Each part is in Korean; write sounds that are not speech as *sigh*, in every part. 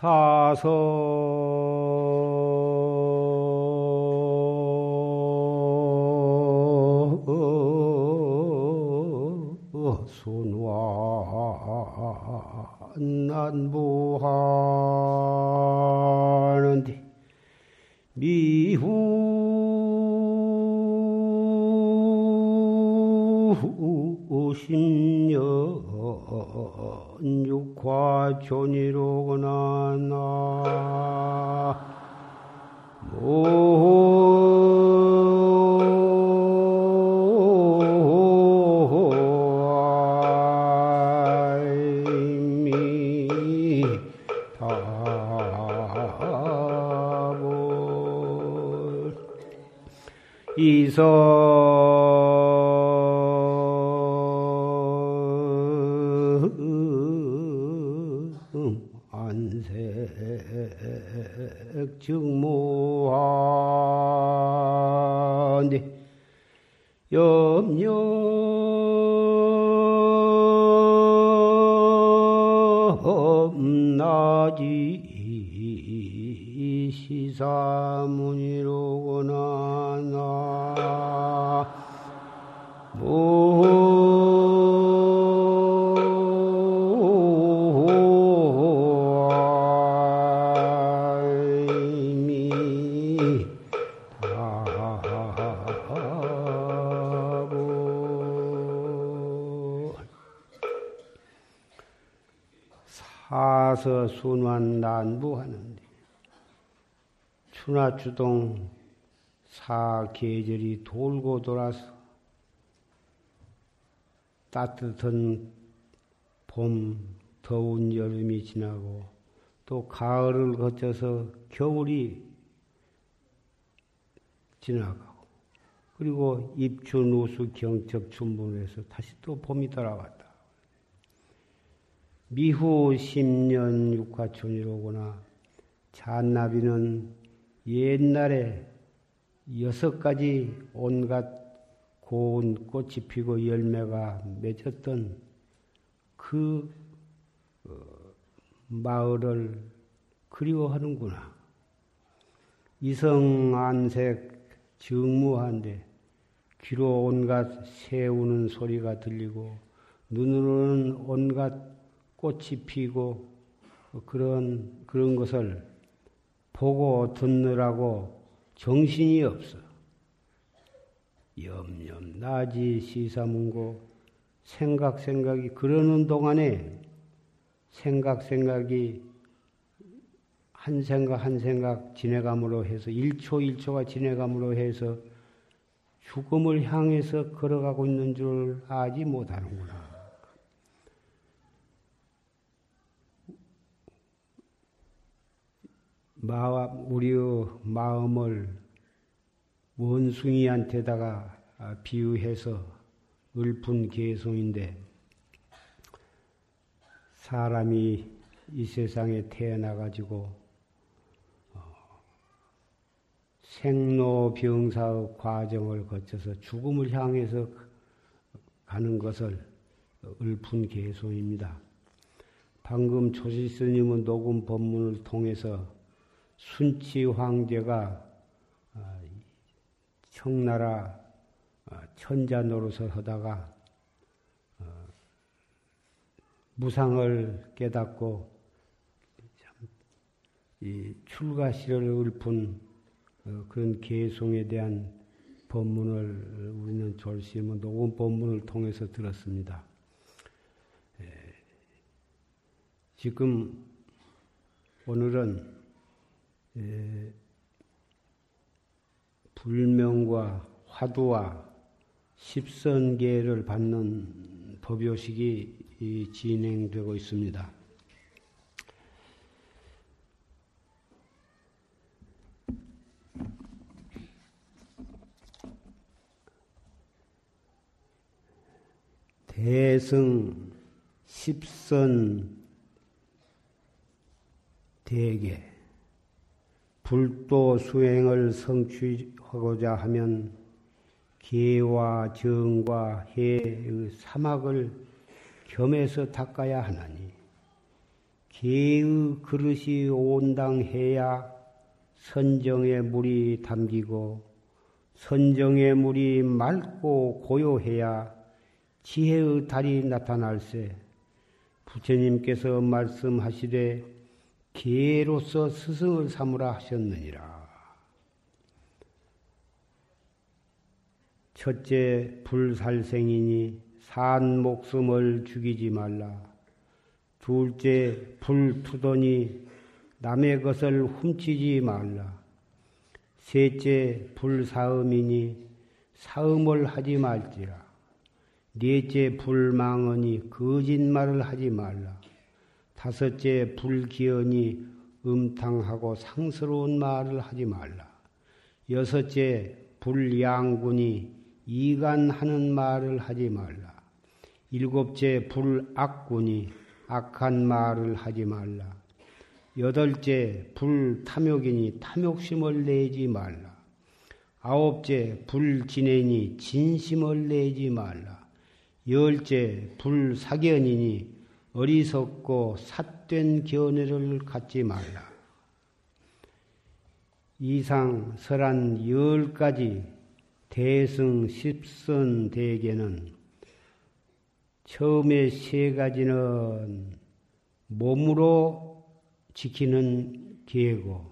사서. 순환 난무하는데 미후 십년 육화존이 이 추나추동 사 계절이 돌고 돌아서 따뜻한 봄, 더운 여름이 지나고 또 가을을 거쳐서 겨울이 지나가고 그리고 입추, 누수, 경첩, 춘분에서 다시 또 봄이 돌아왔다. 미후 10년 육화춘이로구나. 잔나비는 옛날에 여섯 가지 온갖 고운 꽃이 피고 열매가 맺었던 그 어, 마을을 그리워하는구나. 이성안색 정무한데 귀로 온갖 새 우는 소리가 들리고 눈으로는 온갖 꽃이 피고 그런 그런 것을 보고 듣느라고 정신이 없어. 염염 나지 시사문고 생각 생각이 그러는 동안에 생각 생각이 한 생각 한 생각 지내감으로 해서 1초 1초가 지내감으로 해서 죽음을 향해서 걸어가고 있는 줄 알지 못하는구나. 우리의 마음을 원숭이한테다가 비유해서 읊은 개송인데 사람이 이 세상에 태어나 가지고 어, 생로병사의 과정을 거쳐서 죽음을 향해서 가는 것을 읊은 개송입니다. 방금 조시 스님은 녹음 법문을 통해서 순치 황제가 아, 청나라 아, 천자 노릇을 하다가 어, 무상을 깨닫고 이 출가시를 읊은 어, 그런 개송에 대한 법문을 우리는 졸시면 녹음 법문을 통해서 들었습니다. 지금 오늘은 예, 불명과 화두와 십선계를 받는 법요식이 진행되고 있습니다. 대승 십선 대계 불도 수행을 성취하고자 하면 개와 정과 해의 사막을 겸해서 닦아야 하나니 개의 그릇이 온당해야 선정의 물이 담기고 선정의 물이 맑고 고요해야 지혜의 달이 나타날세. 부처님께서 말씀하시되 개로서 스승을 삼으라 하셨느니라. 첫째 불살생이니 산 목숨을 죽이지 말라. 둘째 불투더니 남의 것을 훔치지 말라. 셋째 불사음이니 사음을 하지 말지라. 넷째 불망언이 거짓말을 하지 말라. 다섯째 불기언이 음탕하고 상스러운 말을 하지 말라. 여섯째 불양군이 이간하는 말을 하지 말라. 일곱째 불악군이 악한 말을 하지 말라. 여덟째 불탐욕이니 탐욕심을 내지 말라. 아홉째 불진행이 진심을 내지 말라. 열째 불사견이니 어리석고 삿된 견해를 갖지 말라. 이상 설한 열 가지 대승 십선 대계는 처음에 세 가지는 몸으로 지키는 계고,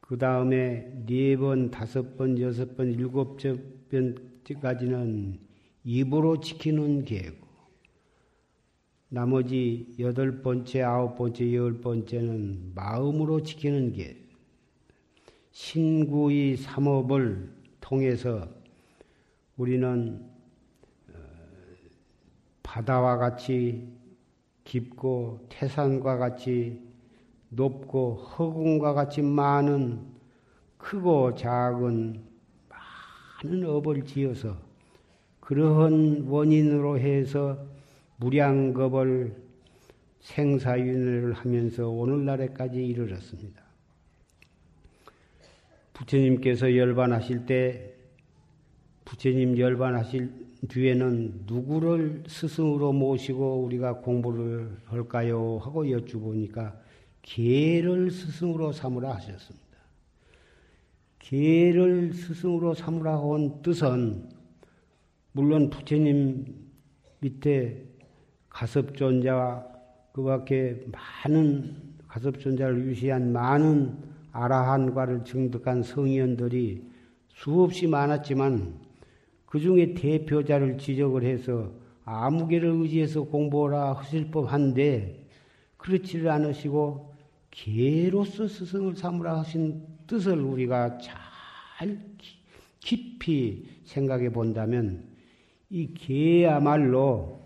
그 다음에 네 번, 다섯 번, 여섯 번, 일곱 번까지는 입으로 지키는 계고, 나머지 여덟 번째, 아홉 번째, 열 번째는 마음으로 지키는 게 신구의 삼업을 통해서 우리는 어, 바다와 같이 깊고 태산과 같이 높고 허공과 같이 많은 크고 작은 많은 업을 지어서 그러한 원인으로 해서 무량겁을 생사윤회를 하면서 오늘날에까지 이르렀습니다. 부처님께서 열반하실 때 부처님 열반하실 뒤에는 누구를 스승으로 모시고 우리가 공부를 할까요? 하고 여쭈보니까 개를 스승으로 삼으라 하셨습니다. 개를 스승으로 삼으라 한 뜻은 물론 부처님 밑에 가섭존자와 그 밖에 많은 가섭존자를 유시한 많은 아라한과를 증득한 성현들이 수없이 많았지만 그 중에 대표자를 지적을 해서 아무개를 의지해서 공부하라 하실 법한데 그렇지를 않으시고 개로서 스승을 삼으라 하신 뜻을 우리가 잘 깊이 생각해 본다면 이 개야말로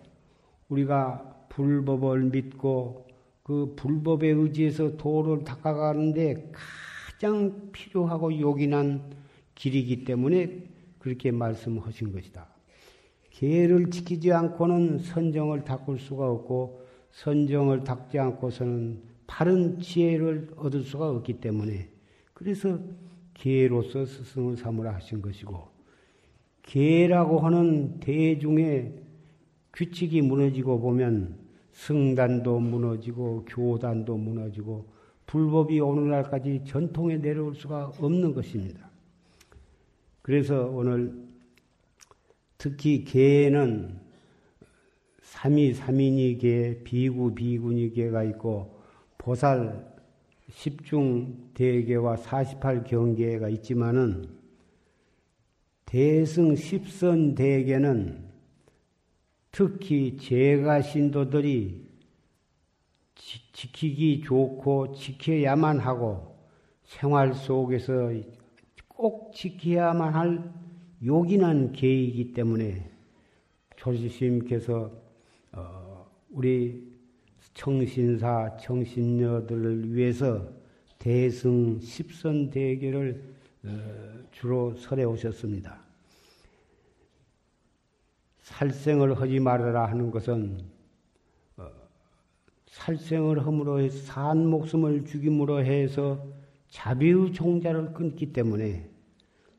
우리가 불법을 믿고 그 불법에 의지해서 도를 닦아가는데 가장 필요하고 요긴한 길이기 때문에 그렇게 말씀하신 것이다. 계를 지키지 않고는 선정을 닦을 수가 없고 선정을 닦지 않고서는 바른 지혜를 얻을 수가 없기 때문에 그래서 계로서 스승을 삼으라 하신 것이고 계라고 하는 대중의 규칙이 무너지고 보면 승단도 무너지고 교단도 무너지고 불법이 오늘날까지 전통에 내려올 수가 없는 것입니다. 그래서 오늘 특히 개는 삼위 삼인이 개, 비구 비군이 개가 있고 보살 십중 대계와 사십팔 경계가 있지만은 대승 십선 대계는 특히 제가 신도들이 지키기 좋고 지켜야만 하고 생활 속에서 꼭 지켜야만 할 요긴한 계이기 때문에 조지스님께서 어 우리 청신사 청신녀들을 위해서 대승 십선 대계를 어 주로 설해 오셨습니다. 살생을 하지 말아라 하는 것은 어, 살생을 함으로 해서 산 목숨을 죽임으로 해서 자비의 종자를 끊기 때문에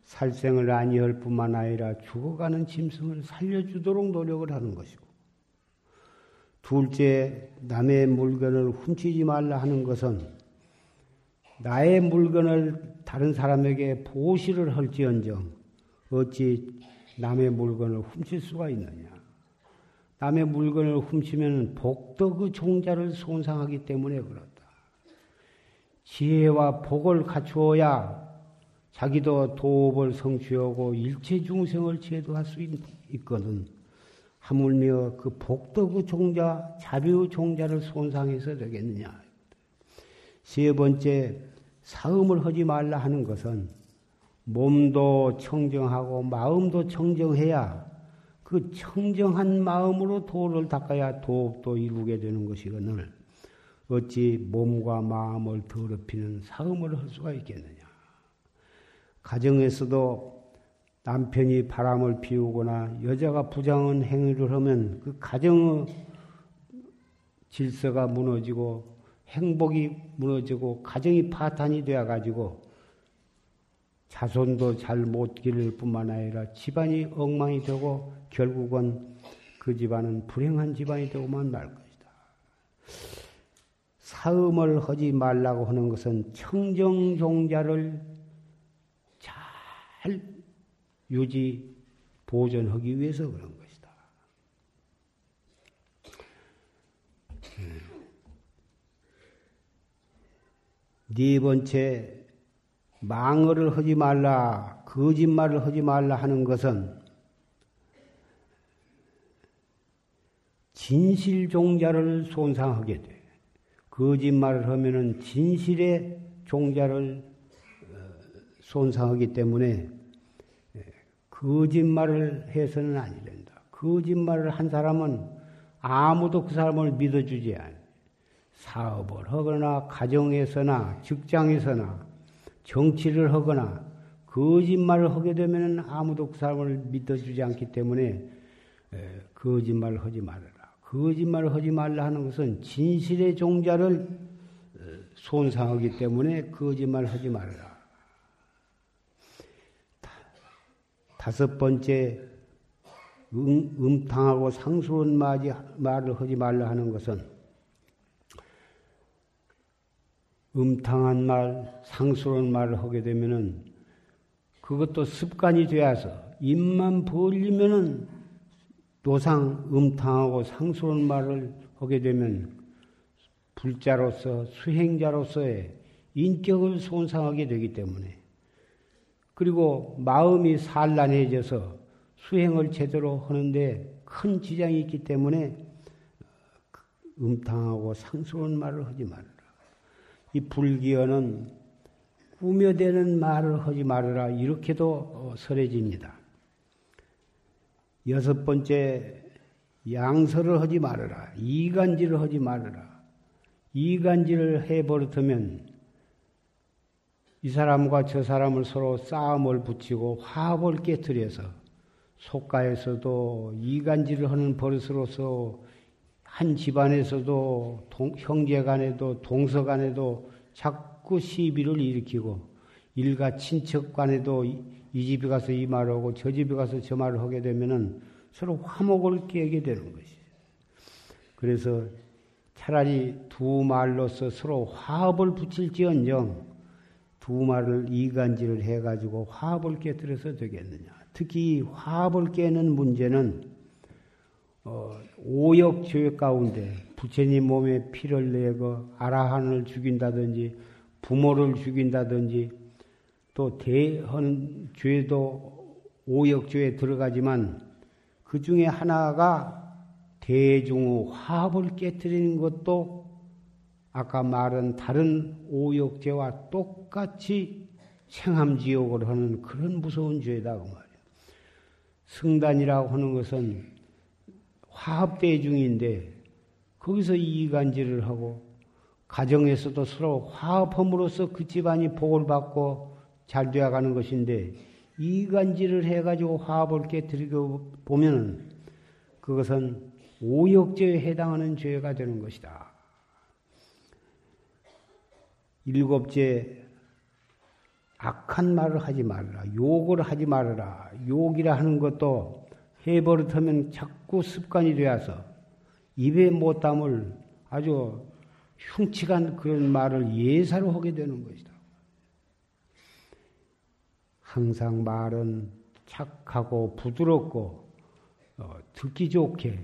살생을 아니할 뿐만 아니라 죽어가는 짐승을 살려주도록 노력을 하는 것이고 둘째, 남의 물건을 훔치지 말라 하는 것은 나의 물건을 다른 사람에게 보시를 할지언정 어찌 남의 물건을 훔칠 수가 있느냐. 남의 물건을 훔치면 복도 그 종자를 손상하기 때문에 그렇다. 지혜와 복을 갖추어야 자기도 도업을 성취하고 일체 중생을 제도할 수 있거든. 하물며 그 복도 그 종자, 자비의 종자를 손상해서 되겠느냐. 세 번째, 사음을 하지 말라 하는 것은 몸도 청정하고 마음도 청정해야 그 청정한 마음으로 도를 닦아야 도업도 이루게 되는 것이거늘 어찌 몸과 마음을 더럽히는 사음을 할 수가 있겠느냐. 가정에서도 남편이 바람을 피우거나 여자가 부장한 행위를 하면 그 가정의 질서가 무너지고 행복이 무너지고 가정이 파탄이 되어 가지고 자손도 잘 못 기를 뿐만 아니라 집안이 엉망이 되고 결국은 그 집안은 불행한 집안이 되고만 말 것이다. 사음을 하지 말라고 하는 것은 청정종자를 잘 유지 보존하기 위해서 그런 것이다. 네 번째 망어를 하지 말라, 거짓말을 하지 말라 하는 것은 진실 종자를 손상하게 돼. 거짓말을 하면은 진실의 종자를 어, 손상하기 때문에 예, 거짓말을 해서는 아니 된다. 거짓말을 한 사람은 아무도 그 사람을 믿어주지 않아. 사업을 하거나 가정에서나 직장에서나 정치를 하거나 거짓말을 하게 되면 아무도 그 사람을 믿어주지 않기 때문에 거짓말을 하지 말아라. 거짓말을 하지 말라 하는 것은 진실의 종자를 손상하기 때문에 거짓말을 하지 말아라. 다섯 번째, 음, 음탕하고 상스러운 말을 하지 말라 하는 것은 음탕한 말, 상스러운 말을 하게 되면은 그것도 습관이 되어서 입만 벌리면은 노상 음탕하고 상스러운 말을 하게 되면 불자로서 수행자로서의 인격을 손상하게 되기 때문에 그리고 마음이 산란해져서 수행을 제대로 하는데 큰 지장이 있기 때문에 음탕하고 상스러운 말을 하지 말라. 이 불기어는 꾸며대는 말을 하지 말아라. 이렇게도 어, 설해집니다. 여섯 번째, 양설을 하지 말아라. 이간질을 하지 말아라. 이간질을 해버릇하면 이 사람과 저 사람을 서로 싸움을 붙이고 화합을 깨뜨려서 속가에서도 이간질을 하는 버릇으로서 한 집안에서도 동, 형제 간에도 동서 간에도 자꾸 시비를 일으키고 일가 친척 간에도 이, 이 집에 가서 이 말을 하고 저 집에 가서 저 말을 하게 되면은 서로 화목을 깨게 되는 것이죠. 그래서 차라리 두 말로서 서로 화합을 붙일지언정 두 말을 이간질을 해가지고 화합을 깨뜨려서 되겠느냐. 특히 화합을 깨는 문제는 어, 오역 죄 가운데 부처님 몸에 피를 내고 아라한을 죽인다든지 부모를 죽인다든지 또 대하는 죄도 오역 죄에 들어가지만 그 중에 하나가 대중의 화합을 깨뜨리는 것도 아까 말한 다른 오역죄와 똑같이 생함지옥을 하는 그런 무서운 죄다 그 말이야. 승단이라고 하는 것은 화합대 중인데 거기서 이간질을 하고 가정에서도 서로 화합함으로써 그 집안이 복을 받고 잘 되어가는 것인데 이간질을 해가지고 화합을 깨뜨리고 보면은 그것은 오역죄에 해당하는 죄가 되는 것이다. 일곱째, 악한 말을 하지 말라. 욕을 하지 말아라. 욕이라 하는 것도 해버릇하면 자꾸 습관이 되어서 입에 못 담을 아주 흉측한 그런 말을 예사로 하게 되는 것이다. 항상 말은 착하고 부드럽고 어, 듣기 좋게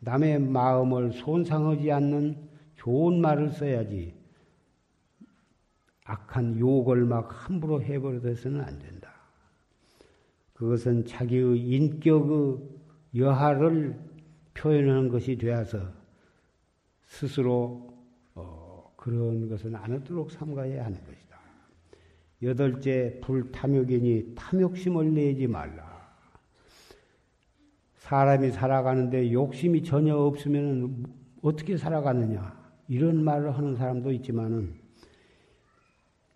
남의 마음을 손상하지 않는 좋은 말을 써야지 악한 욕을 막 함부로 해버려서는 안 된다. 그것은 자기의 인격의 여하를 표현하는 것이 되어서 스스로 어, 그런 것은 안 하도록 삼가야 하는 것이다. 여덟째 불탐욕이니 탐욕심을 내지 말라. 사람이 살아가는데 욕심이 전혀 없으면 어떻게 살아가느냐 이런 말을 하는 사람도 있지만은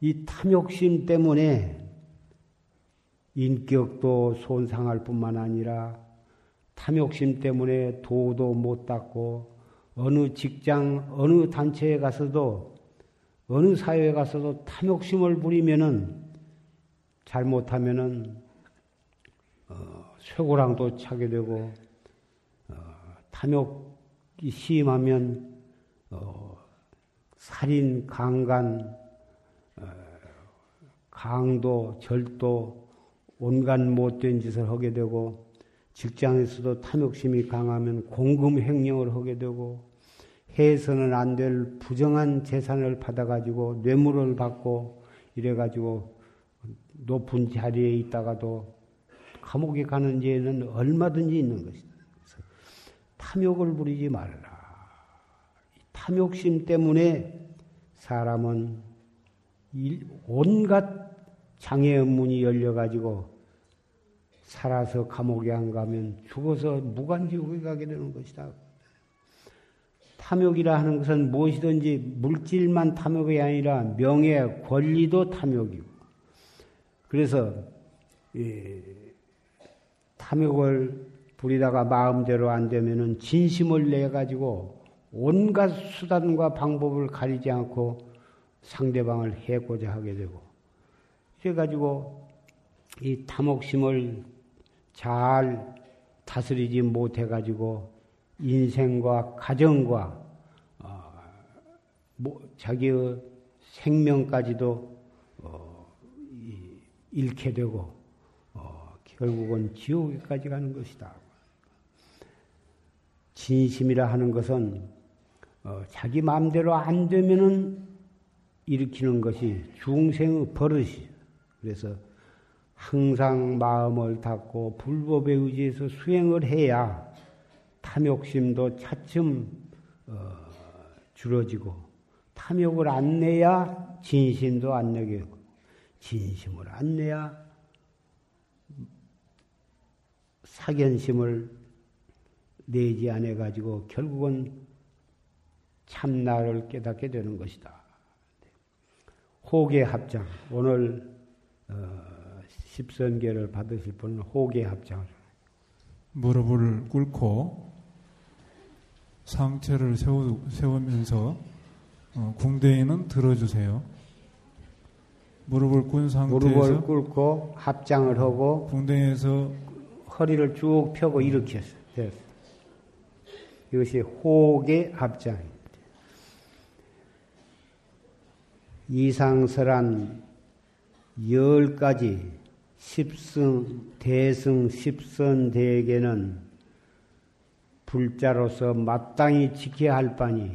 이 탐욕심 때문에 인격도 손상할 뿐만 아니라 탐욕심 때문에 도도 못 닦고 어느 직장, 어느 단체에 가서도 어느 사회에 가서도 탐욕심을 부리면은 잘못하면은 어, 쇠고랑도 차게 되고 어, 탐욕이 심하면 어, 살인, 강간, 어, 강도, 절도 온갖 못된 짓을 하게 되고 직장에서도 탐욕심이 강하면 공금 횡령을 하게 되고 해서는 안 될 부정한 재산을 받아가지고 뇌물을 받고 이래가지고 높은 자리에 있다가도 감옥에 가는 죄는 얼마든지 있는 것이다. 탐욕을 부리지 말라. 탐욕심 때문에 사람은 온갖 장애의 문이 열려가지고 살아서 감옥에 안 가면 죽어서 무간지옥에 가게 되는 것이다. 탐욕이라 하는 것은 무엇이든지 물질만 탐욕이 아니라 명예, 권리도 탐욕이고. 그래서 탐욕을 부리다가 마음대로 안 되면은 진심을 내 가지고 온갖 수단과 방법을 가리지 않고 상대방을 해고자 하게 되고 그래 가지고 이 탐욕심을 잘 다스리지 못해 가지고 인생과 가정과 어, 뭐 자기의 생명까지도 어, 잃게 되고 어, 결국은 지옥에까지 가는 것이다. 진심이라 하는 것은 어, 자기 마음대로 안 되면은 일으키는 것이 중생의 버릇이. 그래서 항상 마음을 닫고 불법에 의지해서 수행을 해야 탐욕심도 차츰 어, 줄어지고 탐욕을 안 내야 진심도 안 내게 진심을 안 내야 사견심을 내지 않아 가지고 결국은 참나를 깨닫게 되는 것이다. 호계 합장 오늘 어, 십선계를 받으실 분은 호계 합장을 무릎을 꿇고 상체를 세우, 세우면서 어, 궁대에는 들어주세요. 무릎을 꿇은 상태에서 무릎을 꿇고 합장을 하고 궁대에서 허리를 쭉 펴고 일으켰어요. 됐어. 이것이 호계 합장입니다. 이상설한 열 가지 십승, 대승, 십선 대에게는 불자로서 마땅히 지켜야 할 바니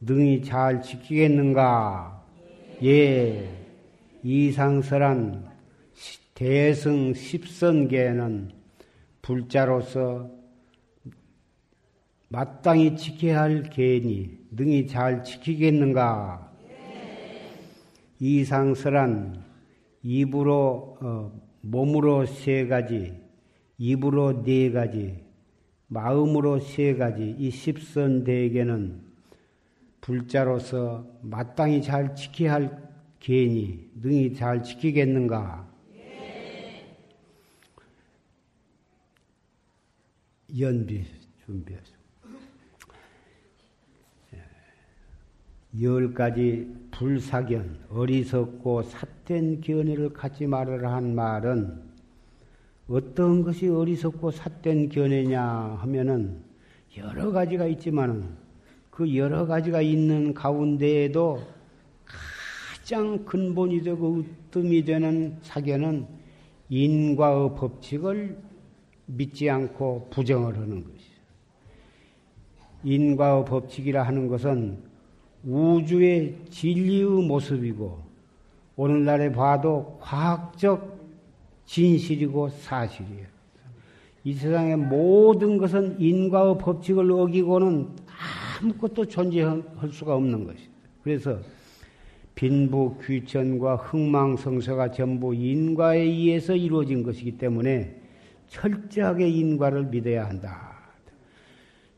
능히 잘 지키겠는가? 예. 이상설한 대승 십선계는 불자로서 마땅히 지켜야 할 계니 능히 잘 지키겠는가? 이상설한 입으로 어, 몸으로 세 가지, 입으로 네 가지, 마음으로 세 가지 이 십선 대에게는 불자로서 마땅히 잘 지켜야 할 개인이 능히 잘 지키겠는가? 연비 준비하죠. 열 가지 불사견, 어리석고 삿된 견해를 갖지 말아라 한 말은 어떤 것이 어리석고 삿된 견해냐 하면은 여러 가지가 있지만은 그 여러 가지가 있는 가운데에도 가장 근본이 되고 으뜸이 되는 사견은 인과의 법칙을 믿지 않고 부정을 하는 것이죠. 인과의 법칙이라 하는 것은 우주의 진리의 모습이고 오늘날에 봐도 과학적 진실이고 사실이에요. 이 세상의 모든 것은 인과의 법칙을 어기고는 아무것도 존재할 수가 없는 것이다. 그래서 빈부 귀천과 흥망성쇠가 전부 인과에 의해서 이루어진 것이기 때문에 철저하게 인과를 믿어야 한다.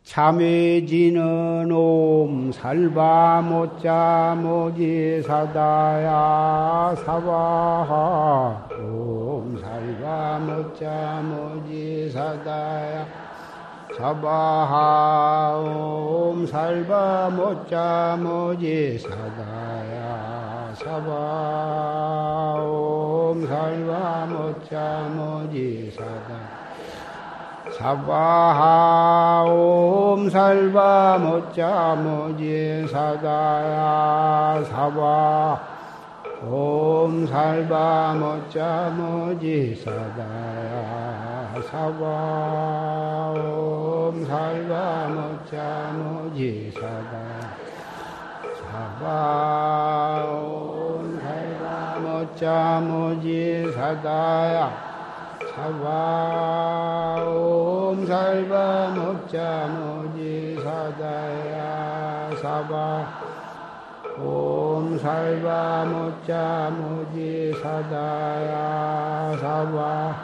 참회지는 옴 살바 못자 모지 사다야 사바하. 옴 살바 못자 모지 사다야 사바하. 옴 살바 못자 모지 사다야 사바 옴 살바 못자 모지 사다야 사바하 옴 살바 못자 모지 사다야 사바. 옴 살바 못자 모지 사다야 사바. 옴 살바 못자 모지 사다야 사바. 옴 살바 못자 모지 사다야 사바 옴살바 먹자 모지 사다야 사바. 옴살바 먹자 모지 사다야 사바.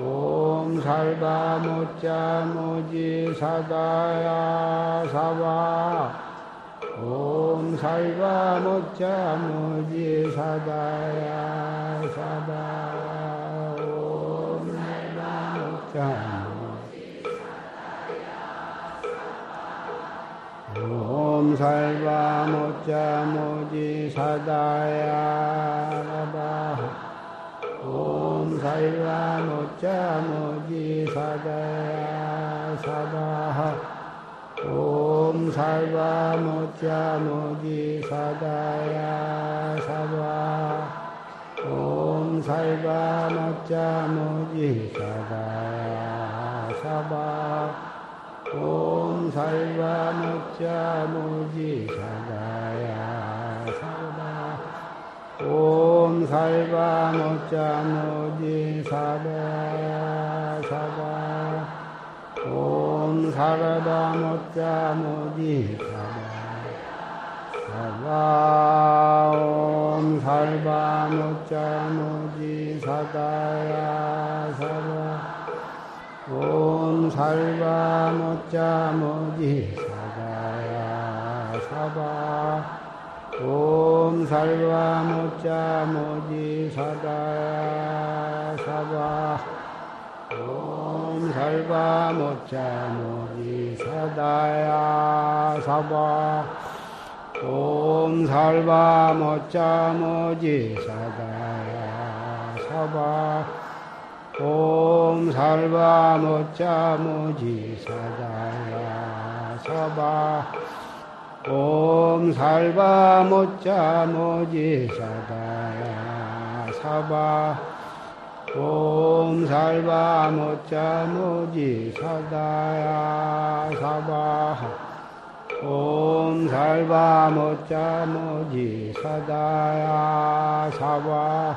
옴 살바 먹자 모지 사다야 사바. 옴살바 먹자 모지 사다야 옴 살바 모자 모지 사다야. 라바 옴 살바 모자 모지 사다야. 사바하 옴 살바 모자 모지 사다야. 사바 옴살바 모자 모지 사다야 사바 옴 살바 먹자 무지 사다야 사바 옴 살바 먹자 무지 사다야 사바 옴 살바 먹자 무지 사다 사바 옴 살바 먹자 무지 사다야 사바 옴 살바 못자 모지 사바야 사바. 옴 살바 못자 모지 사다야 사바. 옴 살바 못자 모지 사다야 사바. 옴 살바 못자 모지 사다야 사바 옴 살바 모자 모지 사다야 사바. 옴 살바 모자 모지 사다야 사바. 옴 살바 모자 모지 사다야 사바. 옴 살바 모자 모지 사다야 사바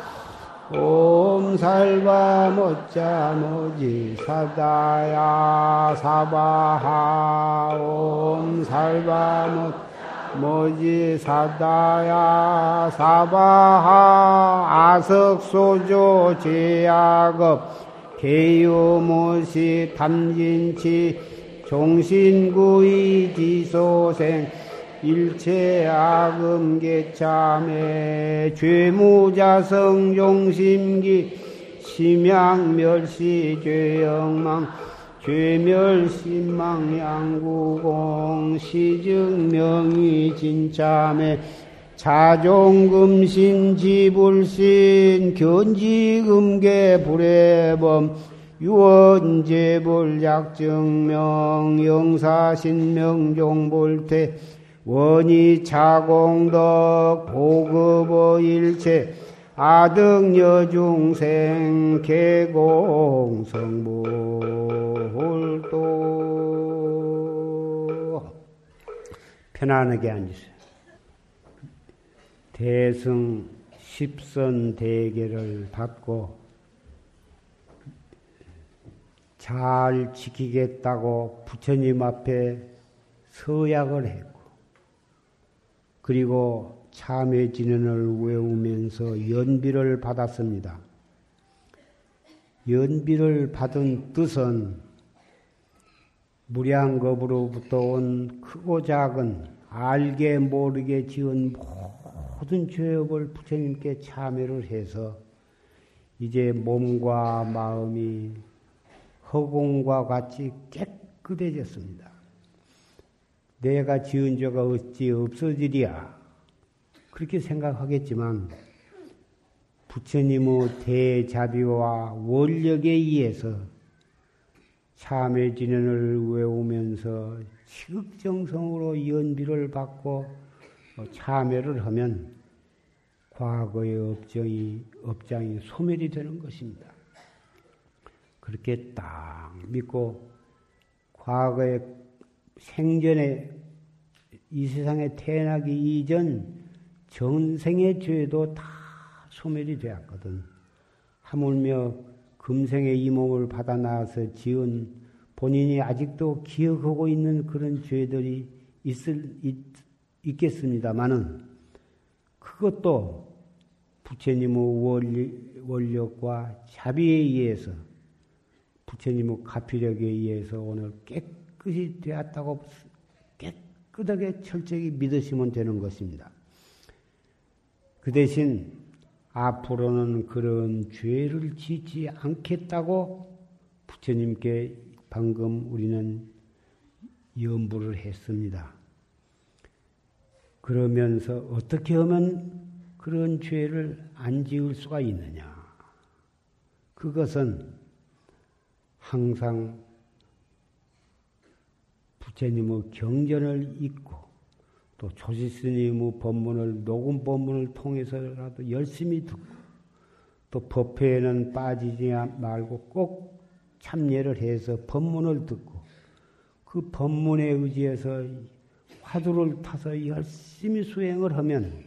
옴 살바 모자 모지 사다야 사바하 옴 살바 모 모지 사다야 사바하 아석소조 제약업 개유모시 탐진치 종신구이 지소생 일체 악음계참에 죄무자성 종심기 심양멸시 죄영망 죄멸심망 양구공 시증명이 진참에 자종금신 지불신 견지금계 불해범 유언제불 약증명 영사신명 종볼태 원이 자공덕 보급어 일체 아등여중생 개공성불도 편안하게 앉으세요. 대승 십선 대계를 받고 잘 지키겠다고 부처님 앞에 서약을 했고 그리고 참회 진언을 외우면서 연비를 받았습니다. 연비를 받은 뜻은 무량겁으로부터 온 크고 작은 알게 모르게 지은 모든 죄업을 부처님께 참회를 해서 이제 몸과 마음이 허공과 같이 깨끗해졌습니다. 내가 지은 죄가 어찌 없어지랴. 그렇게 생각하겠지만 부처님의 대자비와 원력에 의해서 참회 진언을 외우면서 치극정성으로 연비를 받고 참회를 하면 과거의 업장이, 업장이 소멸이 되는 것입니다. 그렇게 딱 믿고 과거의 생전에 이 세상에 태어나기 이전 전생의 죄도 다 소멸이 되었거든. 하물며 금생의 이 몸을 받아 나와서 지은 본인이 아직도 기억하고 있는 그런 죄들이 있을, 있, 있겠습니다만은 그것도 부처님의 원리, 원력과 자비에 의해서 부처님의 가피력에 의해서 오늘 깨끗 이 되었다고 깨끗하게 철저히 믿으시면 되는 것입니다. 그 대신 앞으로는 그런 죄를 짓지 않겠다고 부처님께 방금 우리는 연부를 했습니다. 그러면서 어떻게 하면 그런 죄를 안 지을 수가 있느냐? 그것은 항상 부처님의 경전을 읽고 또 조지스님의 법문을 녹음 법문을 통해서라도 열심히 듣고 또 법회에는 빠지지 말고 꼭 참여를 해서 법문을 듣고 그 법문에 의지해서 화두를 타서 열심히 수행을 하면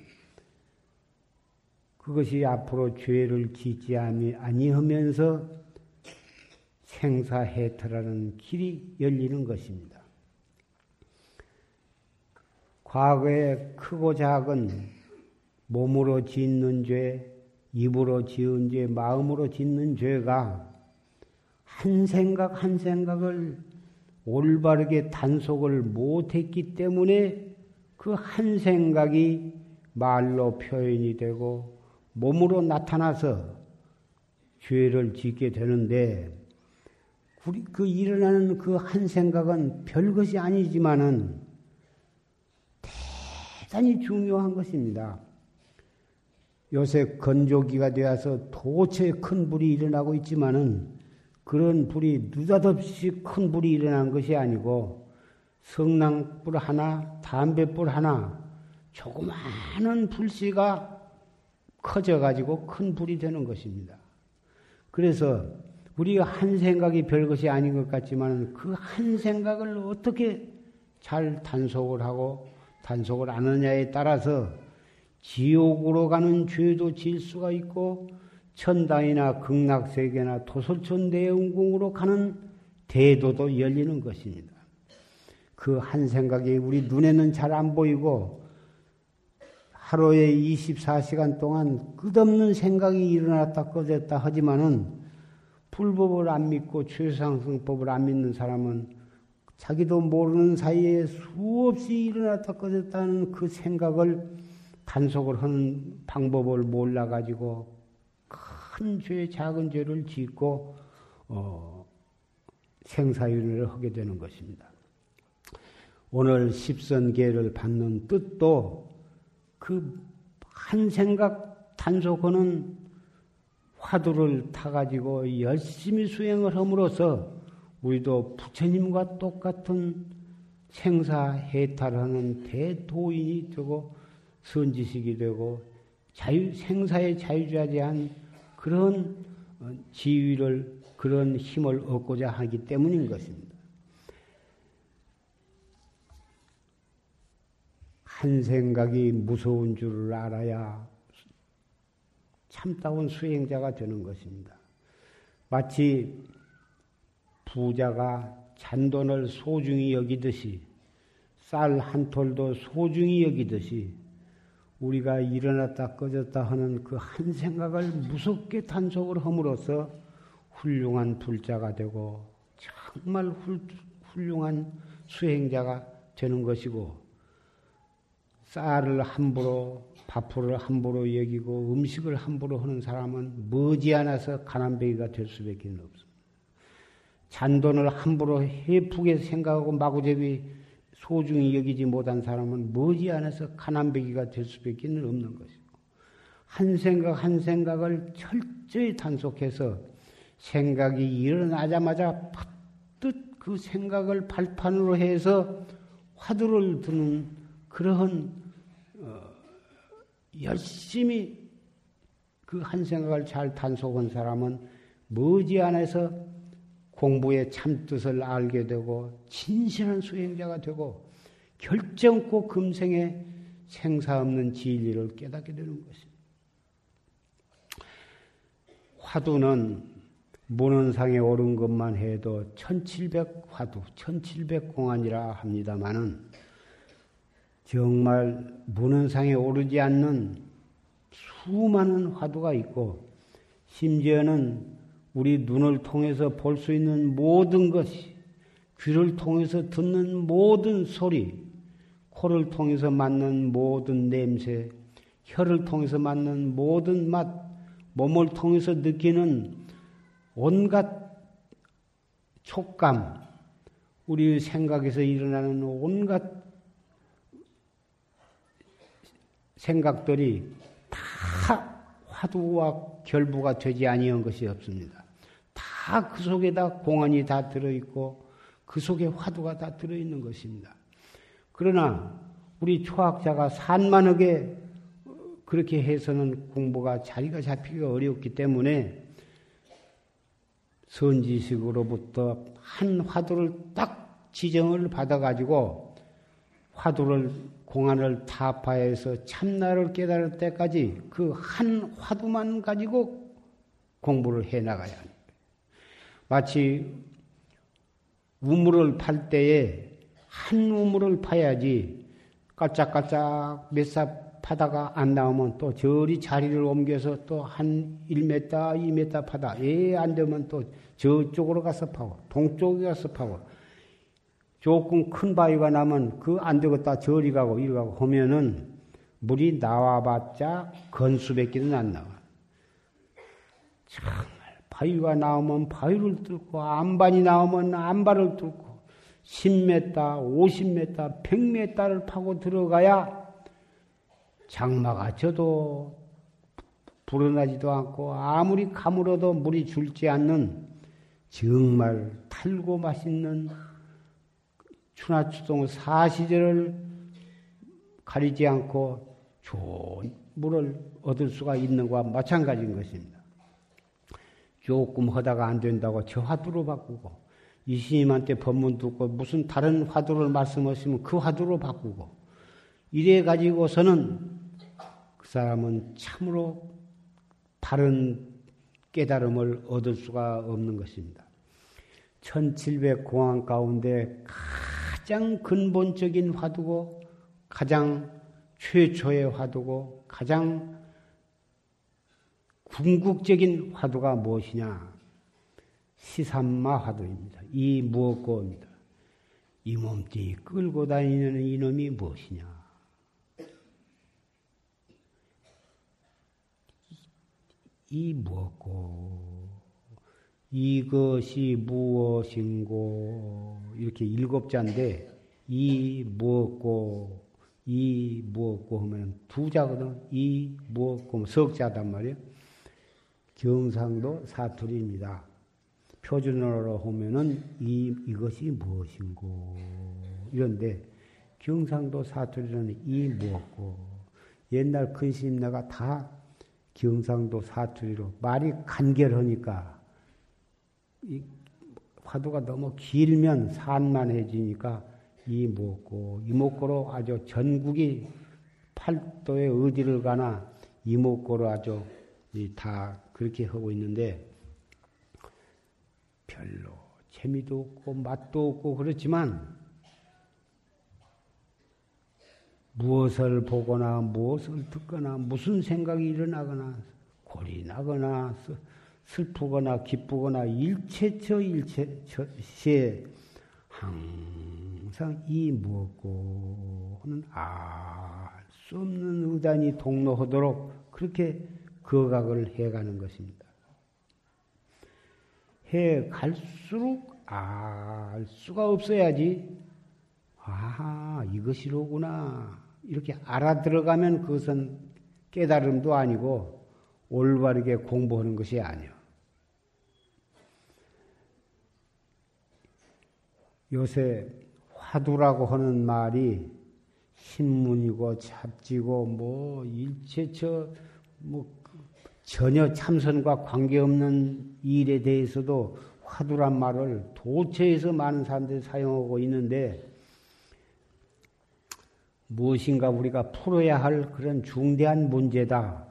그것이 앞으로 죄를 짓지 아니하면서 생사해탈하는 길이 열리는 것입니다. 과거에 크고 작은 몸으로 짓는 죄, 입으로 지은 죄, 마음으로 짓는 죄가 한 생각 한 생각을 올바르게 단속을 못했기 때문에 그 한 생각이 말로 표현이 되고 몸으로 나타나서 죄를 짓게 되는데 그 일어나는 그 한 생각은 별것이 아니지만은 대단히 중요한 것입니다. 요새 건조기가 되어서 도처에 큰 불이 일어나고 있지만은 그런 불이 느닷없이 큰 불이 일어난 것이 아니고 성낭불 하나, 담배불 하나, 조그마한 불씨가 커져가지고 큰 불이 되는 것입니다. 그래서 우리가 한 생각이 별것이 아닌 것 같지만 그 한 생각을 어떻게 잘 단속을 하고 단속을 안 하느냐에 따라서 지옥으로 가는 죄도 질 수가 있고 천당이나 극락세계나 토설촌 대웅궁으로 가는 대도도 열리는 것입니다. 그 한 생각이 우리 눈에는 잘 안 보이고 하루에 24시간 동안 끝없는 생각이 일어났다 꺼졌다 하지만은 불법을 안 믿고 최상승법을 안 믿는 사람은 자기도 모르는 사이에 수없이 일어났다 꺼졌다는 그 생각을 단속을 하는 방법을 몰라가지고 큰 죄, 작은 죄를 짓고, 어, 생사윤회를 하게 되는 것입니다. 오늘 십선계를 받는 뜻도 그 한 생각 단속하는 화두를 타가지고 열심히 수행을 함으로써 우리도 부처님과 똑같은 생사해탈하는 대도인이 되고 선지식이 되고 자유, 생사에 자유자재한 그런 어, 지위를, 그런 힘을 얻고자 하기 때문인 것입니다. 한 생각이 무서운 줄을 알아야 참다운 수행자가 되는 것입니다. 마치 부자가 잔돈을 소중히 여기듯이 쌀 한 톨도 소중히 여기듯이 우리가 일어났다 꺼졌다 하는 그 한 생각을 무섭게 단속을 함으로써 훌륭한 불자가 되고 정말 훌, 훌륭한 수행자가 되는 것이고 쌀을 함부로 밥풀을 함부로 여기고 음식을 함부로 하는 사람은 머지않아서 가난뱅이가 될 수밖에 없습니다. 잔돈을 함부로 해프게 생각하고 마구잡이 소중히 여기지 못한 사람은 머지않아서 가난뱅이가 될 수밖에 없는 것이고 한 생각 한 생각을 철저히 단속해서 생각이 일어나자마자 팍뜻 그 생각을 발판으로 해서 화두를 드는 그러한 열심히 그 한 생각을 잘 단속한 사람은 머지않아서 공부의 참뜻을 알게 되고 진실한 수행자가 되고 결정코 금생에 생사 없는 진리를 깨닫게 되는 것입니다. 화두는 문헌상에 오른 것만 해도 1700 화두, 1700 공안이라 합니다마는 정말 문헌상에 오르지 않는 수많은 화두가 있고 심지어는 우리 눈을 통해서 볼 수 있는 모든 것이 귀를 통해서 듣는 모든 소리, 코를 통해서 맡는 모든 냄새, 혀를 통해서 맡는 모든 맛, 몸을 통해서 느끼는 온갖 촉감, 우리 생각에서 일어나는 온갖 생각들이 다 화두와 결부가 되지 아니한 것이 없습니다. 다 그 속에다 공안이 다 들어있고 그 속에 화두가 다 들어있는 것입니다. 그러나 우리 초학자가 산만하게 그렇게 해서는 공부가 자리가 잡히기가 어렵기 때문에 선지식으로부터 한 화두를 딱 지정을 받아가지고 화두를 공안을 타파해서 참나를 깨달을 때까지 그 한 화두만 가지고 공부를 해 나가야 합니다. 마치 우물을 팔 때에 한 우물을 파야지 깔짝깔짝 몇 삽 파다가 안 나오면 또 저리 자리를 옮겨서 또 한 1m, 2m 파다. 예, 안 되면 또 저쪽으로 가서 파고, 동쪽에 가서 파고, 조금 큰 바위가 나면 그 안 되겠다 저리 가고 이리 가고 하면은 물이 나와봤자 건수밖에는 안 나와. 정말 바위가 나오면 바위를 뚫고 안반이 나오면 안반을 뚫고 10m, 50m, 100m를 파고 들어가야 장마가 져도 불어나지도 않고 아무리 가물어도 물이 줄지 않는 정말 달고 맛있는 추나추동 사시절을 가리지 않고 좋은 물을 얻을 수가 있는 것과 마찬가지인 것입니다. 조금 하다가 안 된다고 저 화두로 바꾸고 이 스님한테 법문 듣고 무슨 다른 화두를 말씀하시면 그 화두로 바꾸고 이래 가지고서는 그 사람은 참으로 바른 깨달음을 얻을 수가 없는 것입니다. 1700 공안 가운데 가장 근본적인 화두고 가장 최초의 화두고 가장 궁극적인 화두가 무엇이냐? 시삼마 화두입니다. 이 무엇고입니다. 이 몸뚱이 끌고 다니는 이놈이 무엇이냐? 이 무엇고 이것이 무엇인고 이렇게 일곱 자인데 이 무엇고 이 무엇고 하면 두 자거든 이 무엇고 석자단 말이에요. 경상도 사투리입니다. 표준어로 하면은 이 이것이 무엇인고. 이런데 경상도 사투리는 이 무엇고. 옛날 큰 스님네가 다 경상도 사투리로 말이 간결하니까 이 화두가 너무 길면 산만해지니까 이 먹고. 이목고로 아주 전국이 팔도의 어디를 가나 이목고로 아주 다 그렇게 하고 있는데 별로 재미도 없고 맛도 없고 그렇지만 무엇을 보거나 무엇을 듣거나 무슨 생각이 일어나거나 골이 나거나 슬프거나 기쁘거나 일체처 일체시에 항상 이 무엇고 하는 알 수 없는 의단이 동로하도록 그렇게 거각을 해가는 것입니다. 해 갈수록 알 수가 없어야지. 아, 이것이로구나. 이렇게 알아들어가면 그것은 깨달음도 아니고 올바르게 공부하는 것이 아니요. 요새 화두라고 하는 말이 신문이고 잡지고 뭐 일체처 뭐 전혀 참선과 관계없는 일에 대해서도 화두란 말을 도처에서 많은 사람들이 사용하고 있는데 무엇인가 우리가 풀어야 할 그런 중대한 문제다.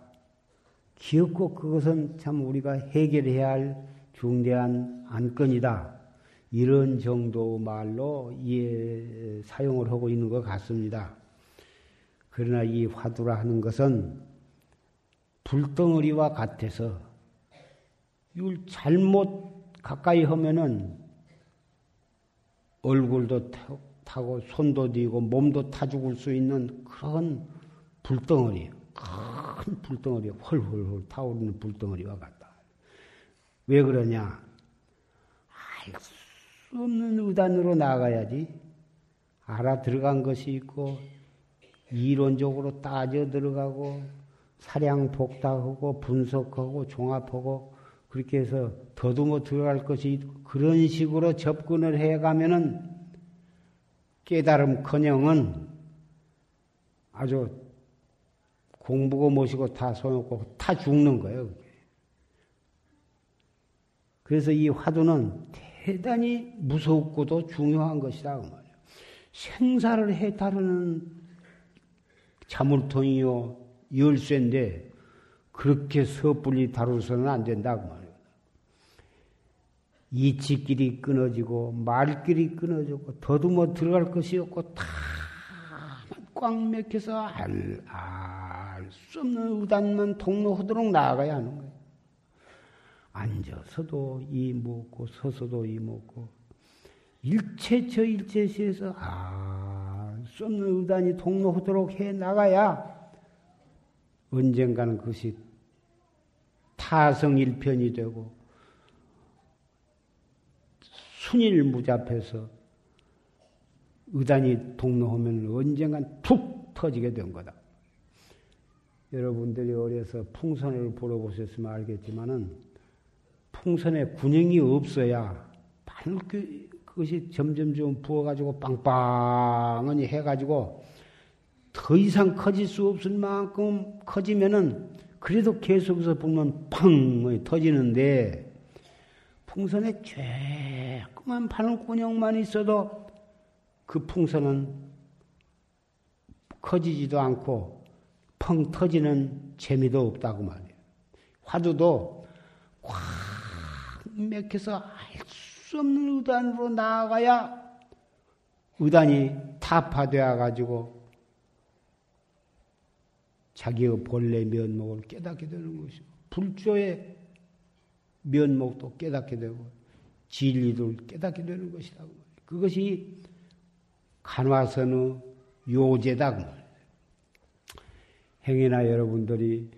기었고 그것은 참 우리가 해결해야 할 중대한 안건이다. 이런 정도 말로 예, 사용을 하고 있는 것 같습니다. 그러나 이 화두라 하는 것은 불덩어리와 같아서 이걸 잘못 가까이 하면은 얼굴도 타고 손도 뒤고 몸도 타 죽을 수 있는 그런 불덩어리, 큰 불덩어리, 헐헐헐 타오르는 불덩어리와 같다. 왜 그러냐? 알 수 없는 의단으로 나가야지. 알아 들어간 것이 있고, 이론적으로 따져 들어가고, 사량 복닥하고, 분석하고, 종합하고, 그렇게 해서 더듬어 들어갈 것이 그런 식으로 접근을 해 가면은 깨달음 커녕은 아주 공부고 모시고 다 소용없고 다 죽는 거예요. 그래서 이 화두는 대단히 무섭고도 중요한 것이다. 그. 생사를 해다루는 자물통이요, 열쇠인데, 그렇게 섣불리 다루서는 안 된다. 그 말이에요. 이치길이 끊어지고 말길이 끊어지고 더듬어 들어갈 것이 없고 다꽉 맥혀서 알 수 없는 의단만 통로하도록 나아가야 하는 거예요. 앉아서도 이 먹고 서서도 이 먹고 일체처 일체시에서 알 수 없는 의단이 통로하도록 해 나가야 언젠가는 그것이 타성일편이 되고 순일무잡해서 의단이 동로하면 언젠간 툭 터지게 된 거다. 여러분들이 어려서 풍선을 보러 보셨으면 알겠지만은 풍선에 군형이 없어야 밝게 그것이 점점 좀 부어가지고 빵빵하니 해가지고 더 이상 커질 수 없을 만큼 커지면은 그래도 계속해서 불면 팡 터지는데 풍선에 쬐끄만 바늘구녕만 있어도 그 풍선은 커지지도 않고 펑 터지는 재미도 없다고 말이에요. 화두도 확 맥혀서 알 수 없는 의단으로 나아가야 의단이 타파되어 가지고 자기의 본래 면목을 깨닫게 되는 것이고 불조의 면목도 깨닫게 되고 진리도 깨닫게 되는 것이다. 그것이 간화선의 요제다. 그 행여나 여러분들이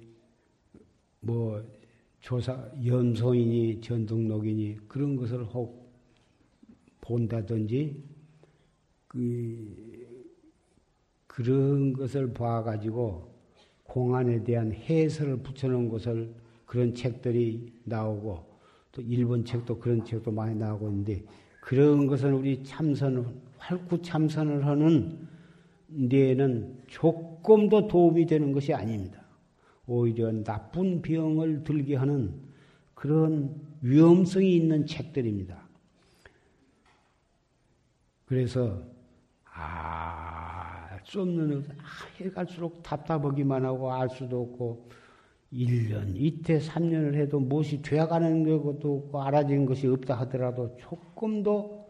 뭐 조사 염소이니 전등록이니 그런 것을 혹 본다든지 그 그런 것을 봐가지고 공안에 대한 해설을 붙여놓은 것을 그런 책들이 나오고 또 일본 책도 그런 책도 많이 나오고 있는데 그런 것은 우리 참선을 활구 참선을 하는 데에는 조금도 도움이 되는 것이 아닙니다. 오히려 나쁜 병을 들게 하는 그런 위험성이 있는 책들입니다. 그래서 알 수 없는 해 갈수록 답답하기만 하고 알 수도 없고 1년, 이태, 3년을 해도 무엇이 되어가는 것도 없고 알아진 것이 없다 하더라도 조금도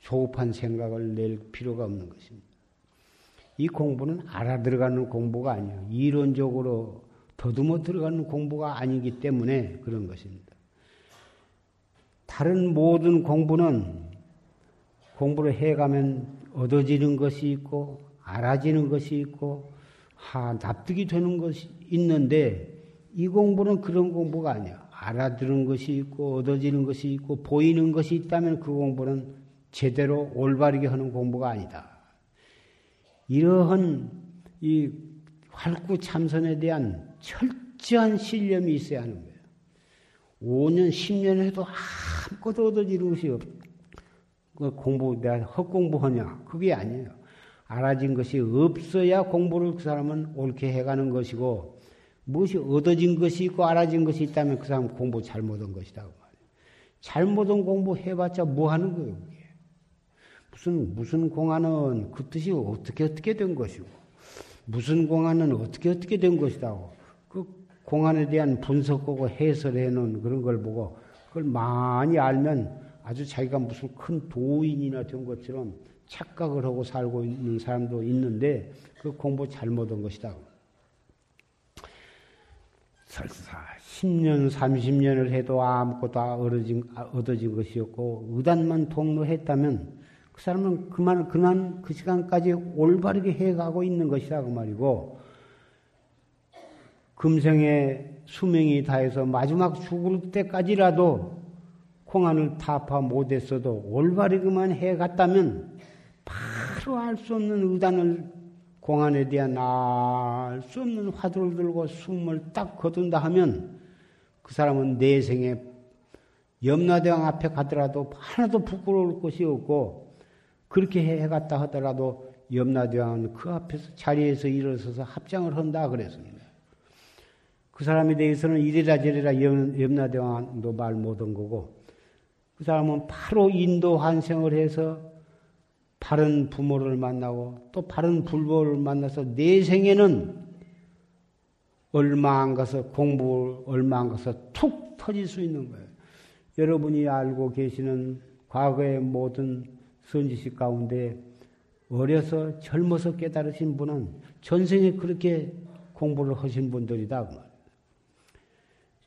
조급한 생각을 낼 필요가 없는 것입니다. 이 공부는 알아 들어가는 공부가 아니에요. 이론적으로 더듬어 들어가는 공부가 아니기 때문에 그런 것입니다. 다른 모든 공부는 공부를 해가면 얻어지는 것이 있고 알아지는 것이 있고 하, 납득이 되는 것이 있는데 이 공부는 그런 공부가 아니야. 알아들은 것이 있고 얻어지는 것이 있고 보이는 것이 있다면 그 공부는 제대로 올바르게 하는 공부가 아니다. 이러한 이 활구 참선에 대한 철저한 신념이 있어야 하는 거예요. 5년, 10년 해도 아무것도 얻어지는 것이 없. 그 공부 내가 헛공부하냐? 그게 아니에요. 알아진 것이 없어야 공부를 그 사람은 옳게 해가는 것이고 무엇이 얻어진 것이 있고 알아진 것이 있다면 그 사람 공부 잘못한 것이다. 잘못한 공부 해봤자 뭐 하는 거예요, 그게. 무슨, 무슨 공안은 그 뜻이 어떻게 어떻게 된 것이고, 무슨 공안은 어떻게 어떻게 된 것이다고. 그 공안에 대한 분석하고 해설해 놓은 그런 걸 보고, 그걸 많이 알면 아주 자기가 무슨 큰 도인이나 된 것처럼 착각을 하고 살고 있는 사람도 있는데 그 공부 잘못한 것이다. 설사 10년, 30년을 해도 아무것도 얻어진, 얻어진 것이었고 의단만 통로했다면 그 사람은 그만, 그만 그 시간까지 올바르게 해가고 있는 것이다. 그 말이고 금생의 수명이 다해서 마지막 죽을 때까지라도 공안을 타파 못했어도 올바르게만 해갔다면 바로 알 수 없는 의단을 공안에 대한 알 수 없는 화두를 들고 숨을 딱 거둔다 하면 그 사람은 내생에 염라대왕 앞에 가더라도 하나도 부끄러울 것이 없고 그렇게 해갔다 하더라도 염라대왕은 그 앞에서 자리에서 일어서서 합장을 한다 그랬습니다. 그 사람에 대해서는 이래라 저래라 염라대왕도 말 못한 거고 그 사람은 바로 인도 환생을 해서 바른 부모를 만나고 또 바른 불보를 만나서 내 생에는 얼마 안 가서 공부 얼마 안 가서 툭 터질 수 있는 거예요. 여러분이 알고 계시는 과거의 모든 선지식 가운데 어려서 젊어서 깨달으신 분은 전생에 그렇게 공부를 하신 분들이다. 그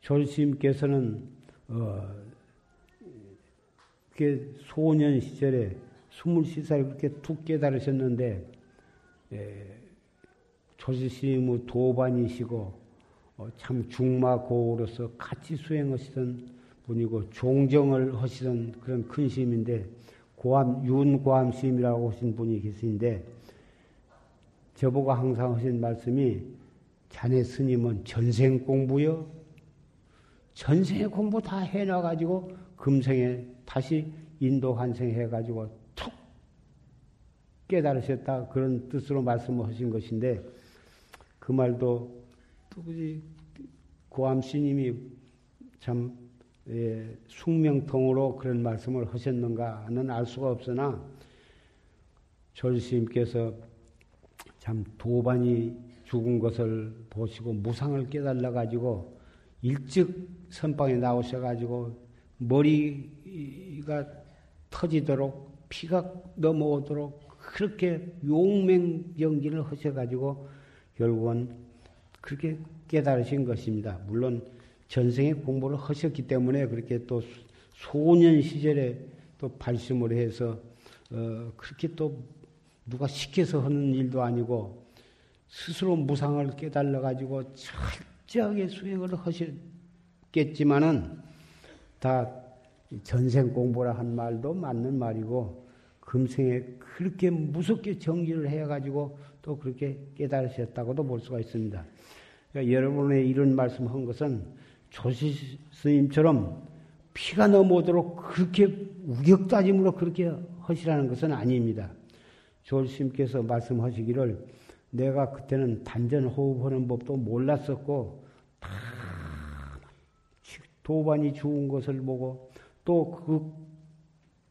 조심께서는 어, 그 소년 시절에 23살 그렇게 툭 깨달으셨는데, 예, 조지스님의 도반이시고, 어, 참 중마고로서 같이 수행하시던 분이고, 종정을 하시던 그런 큰 스님인데, 고암, 윤고암 스님이라고 하신 분이 계신데, 저보고 항상 하신 말씀이, 자네 스님은 전생 공부요? 전생의 공부 다 해놔가지고, 금생에 다시 인도 환생해가지고 툭 깨달으셨다. 그런 뜻으로 말씀을 하신 것인데, 그 말도 누구지 고암 스님이 참 예, 숙명통으로 그런 말씀을 하셨는가는 알 수가 없으나 조스님께서 참 도반이 죽은 것을 보시고 무상을 깨달아 가지고 일찍 선방에 나오셔 가지고 머리가 터지도록 피가 넘어오도록 그렇게 용맹정진을 하셔가지고 결국은 그렇게 깨달으신 것입니다. 물론 전생에 공부를 하셨기 때문에 그렇게 또 소년 시절에 또 발심을 해서 어 그렇게 또 누가 시켜서 하는 일도 아니고 스스로 무상을 깨달아 가지고 철저하게 수행을 하셨겠지만은 다 전생 공부라 한 말도 맞는 말이고 금생에 그렇게 무섭게 정리를 해 가지고 또 그렇게 깨달으셨다고도 볼 수가 있습니다. 그러니까 여러분의 이런 말씀 한 것은 조시 스님처럼 피가 넘어오도록 그렇게 우격다짐으로 그렇게 하시라는 것은 아닙니다. 조스님께서 말씀하시기를 내가 그때는 단전 호흡하는 법도 몰랐었고 다 도반이 죽은 것을 보고 또 그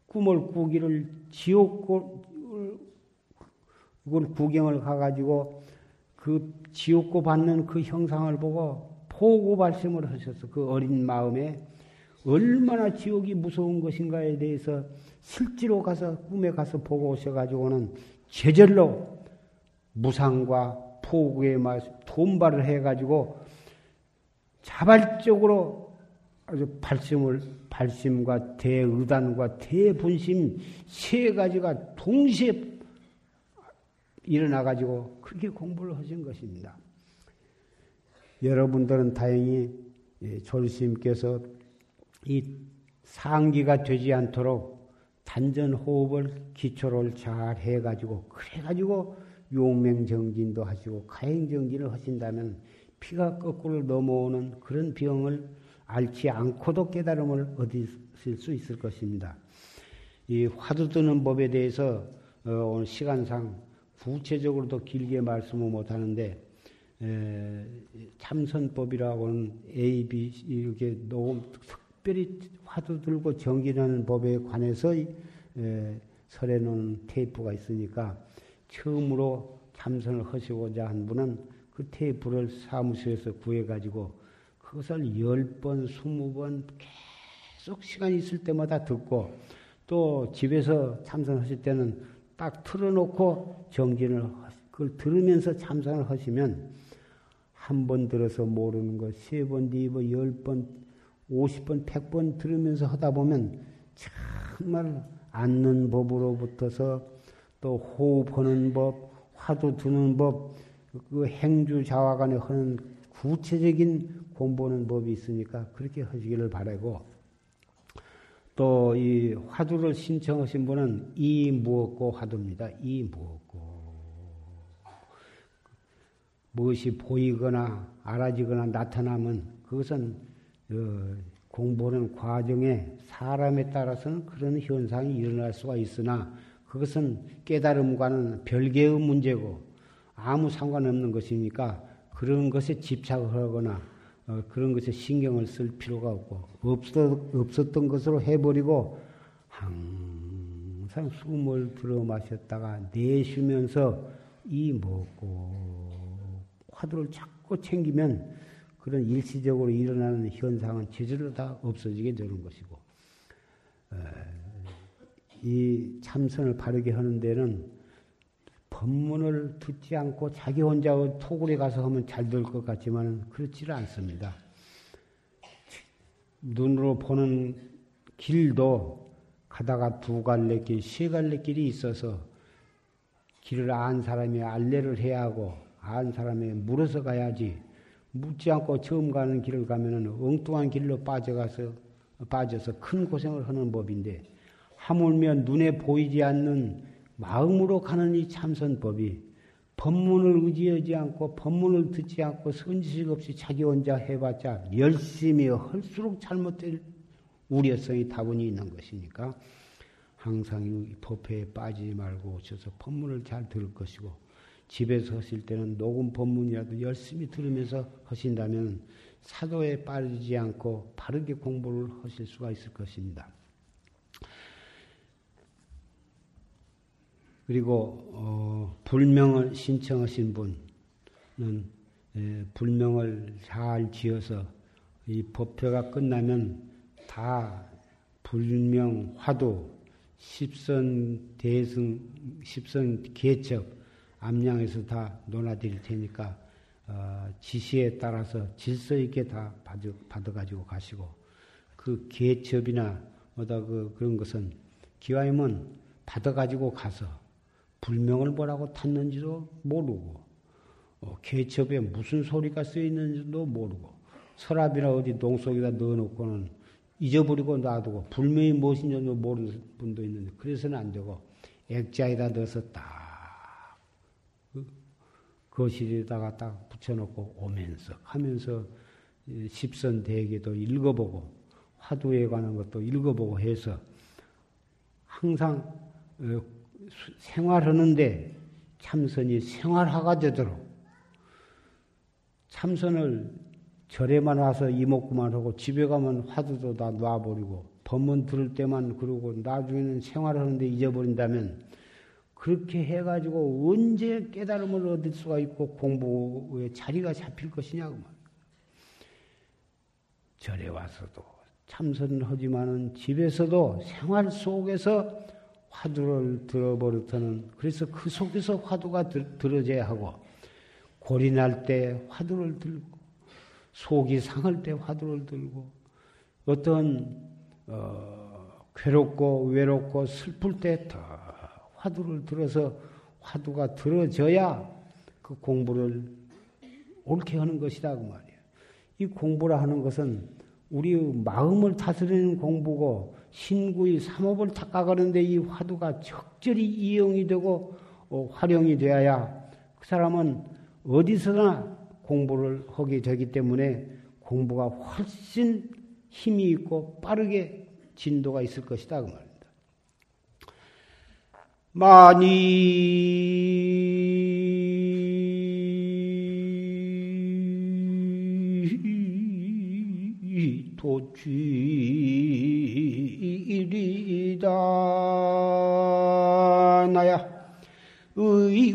꿈을 꾸기를 지옥 을 구경을 가가지고 그 지옥고 받는 그 형상을 보고 포고 발심을 하셨어. 그 어린 마음에 얼마나 지옥이 무서운 것인가에 대해서 실제로 가서 꿈에 가서 보고 오셔가지고는 제절로 무상과 포구의 말 돈발을 해가지고 자발적으로 아주 발심을 발심과 대의단과 대분심 세 가지가 동시에 일어나 가지고 그렇게 공부를 하신 것입니다. 여러분들은 다행히 졸스님께서 이 상기가 되지 않도록 단전 호흡을 기초를 잘 해가지고 그래가지고 용맹정진도 하시고 가행정진을 하신다면 피가 거꾸로 넘어오는 그런 병을 앓지 않고도 깨달음을 얻으실 수 있을 것입니다. 이 화두 드는 법에 대해서 어, 오늘 시간상 구체적으로도 길게 말씀을 못하는데 참선법이라고는 A, B 이렇게 너무 특별히 화두 들고 정진하는 법에 관해서 설해 놓은 테이프가 있으니까 처음으로 참선을 하시고자 한 분은 그 테이프를 사무실에서 구해가지고 그것을 열 번, 스무 번 계속 시간이 있을 때마다 듣고 또 집에서 참선하실 때는 딱 틀어놓고 정진을 그걸 들으면서 참선을 하시면 한 번 들어서 모르는 것, 세 번, 네 번, 열 번, 오십 번, 백 번 들으면서 하다 보면 정말 앉는 법으로부터서 또 호흡하는 법, 화두 두는 법, 그 행주 자화간에 하는 구체적인 공부하는 법이 있으니까 그렇게 하시기를 바라고 또 이 화두를 신청하신 분은 이 무엇고 화두입니다. 이 무엇고 무엇이 보이거나 알아지거나 나타나면 그것은 어, 공부하는 과정에 사람에 따라서는 그런 현상이 일어날 수가 있으나 그것은 깨달음과는 별개의 문제고 아무 상관없는 것이니까 그런 것에 집착을 하거나 어, 그런 것에 신경을 쓸 필요가 없고 없었, 없었던 것으로 해버리고 항상 숨을 들어 마셨다가 내쉬면서 이 먹고 화두를 자꾸 챙기면 그런 일시적으로 일어나는 현상은 제절로 다 없어지게 되는 것이고 이 참선을 바르게 하는 데는 법문을 듣지 않고 자기 혼자 토굴에 가서 하면 잘 될 것 같지만 그렇지를 않습니다. 눈으로 보는 길도 가다가 두 갈래 길, 세 갈래 길이 있어서 길을 안 사람이 알레를 해야 하고 안 사람이 물어서 가야지 묻지 않고 처음 가는 길을 가면은 엉뚱한 길로 빠져가서 빠져서 큰 고생을 하는 법인데 하물며 눈에 보이지 않는 마음으로 가는 이 참선법이 법문을 의지하지 않고 법문을 듣지 않고 선지식 없이 자기 혼자 해봤자 열심히 할수록 잘못될 우려성이 다분히 있는 것이니까 항상 이 법회에 빠지지 말고 오셔서 법문을 잘 들을 것이고 집에서 하실 때는 녹음 법문이라도 열심히 들으면서 하신다면 사도에 빠지지 않고 바르게 공부를 하실 수가 있을 것입니다. 그리고 어, 불명을 신청하신 분은 에, 불명을 잘 지어서 이 법회가 끝나면 다 불명 화두 십선 대승 십선 개척 암양에서 다 논하드릴 테니까 어, 지시에 따라서 질서 있게 다 받아, 받아가지고 가시고 그 개첩이나 뭐다 그 그런 것은 기와이면 받아가지고 가서 불명을 뭐라고 탔는지도 모르고 어, 개첩에 무슨 소리가 쓰여 있는지도 모르고 서랍이나 어디 농속에다 넣어놓고는 잊어버리고 놔두고 불명이 무엇인지도 모르는 분도 있는데 그래서는 안 되고 액자에다 넣어서 딱 그 거실에다가 딱 붙여놓고 오면서 하면서 십선 대계도 읽어보고 화두에 관한 것도 읽어보고 해서 항상 어, 생활하는데 참선이 생활화가 되도록 참선을 절에만 와서 이목구만 하고 집에 가면 화두도 다 놔버리고 법문 들을 때만 그러고 나중에는 생활하는데 잊어버린다면 그렇게 해가지고 언제 깨달음을 얻을 수가 있고 공부에 자리가 잡힐 것이냐고 말이야. 절에 와서도 참선하지만은 집에서도 생활 속에서 화두를 들어버릇하는 그래서 그 속에서 화두가 들, 들어져야 하고 골이 날 때 화두를 들고 속이 상할 때 화두를 들고 어떤 어, 괴롭고 외롭고 슬플 때더 화두를 들어서 화두가 들어져야 그 공부를 옳게 하는 것이다 그 말이에요. 이 공부라 하는 것은 우리 마음을 다스리는 공부고 신구의 삼업을 닦아가는데 이 화두가 적절히 이용이 되고 어, 활용이 되어야 그 사람은 어디서나 공부를 하게 되기 때문에 공부가 훨씬 힘이 있고 빠르게 진도가 있을 것이다 그 말입니다. 많이 도취 이리다 나야 의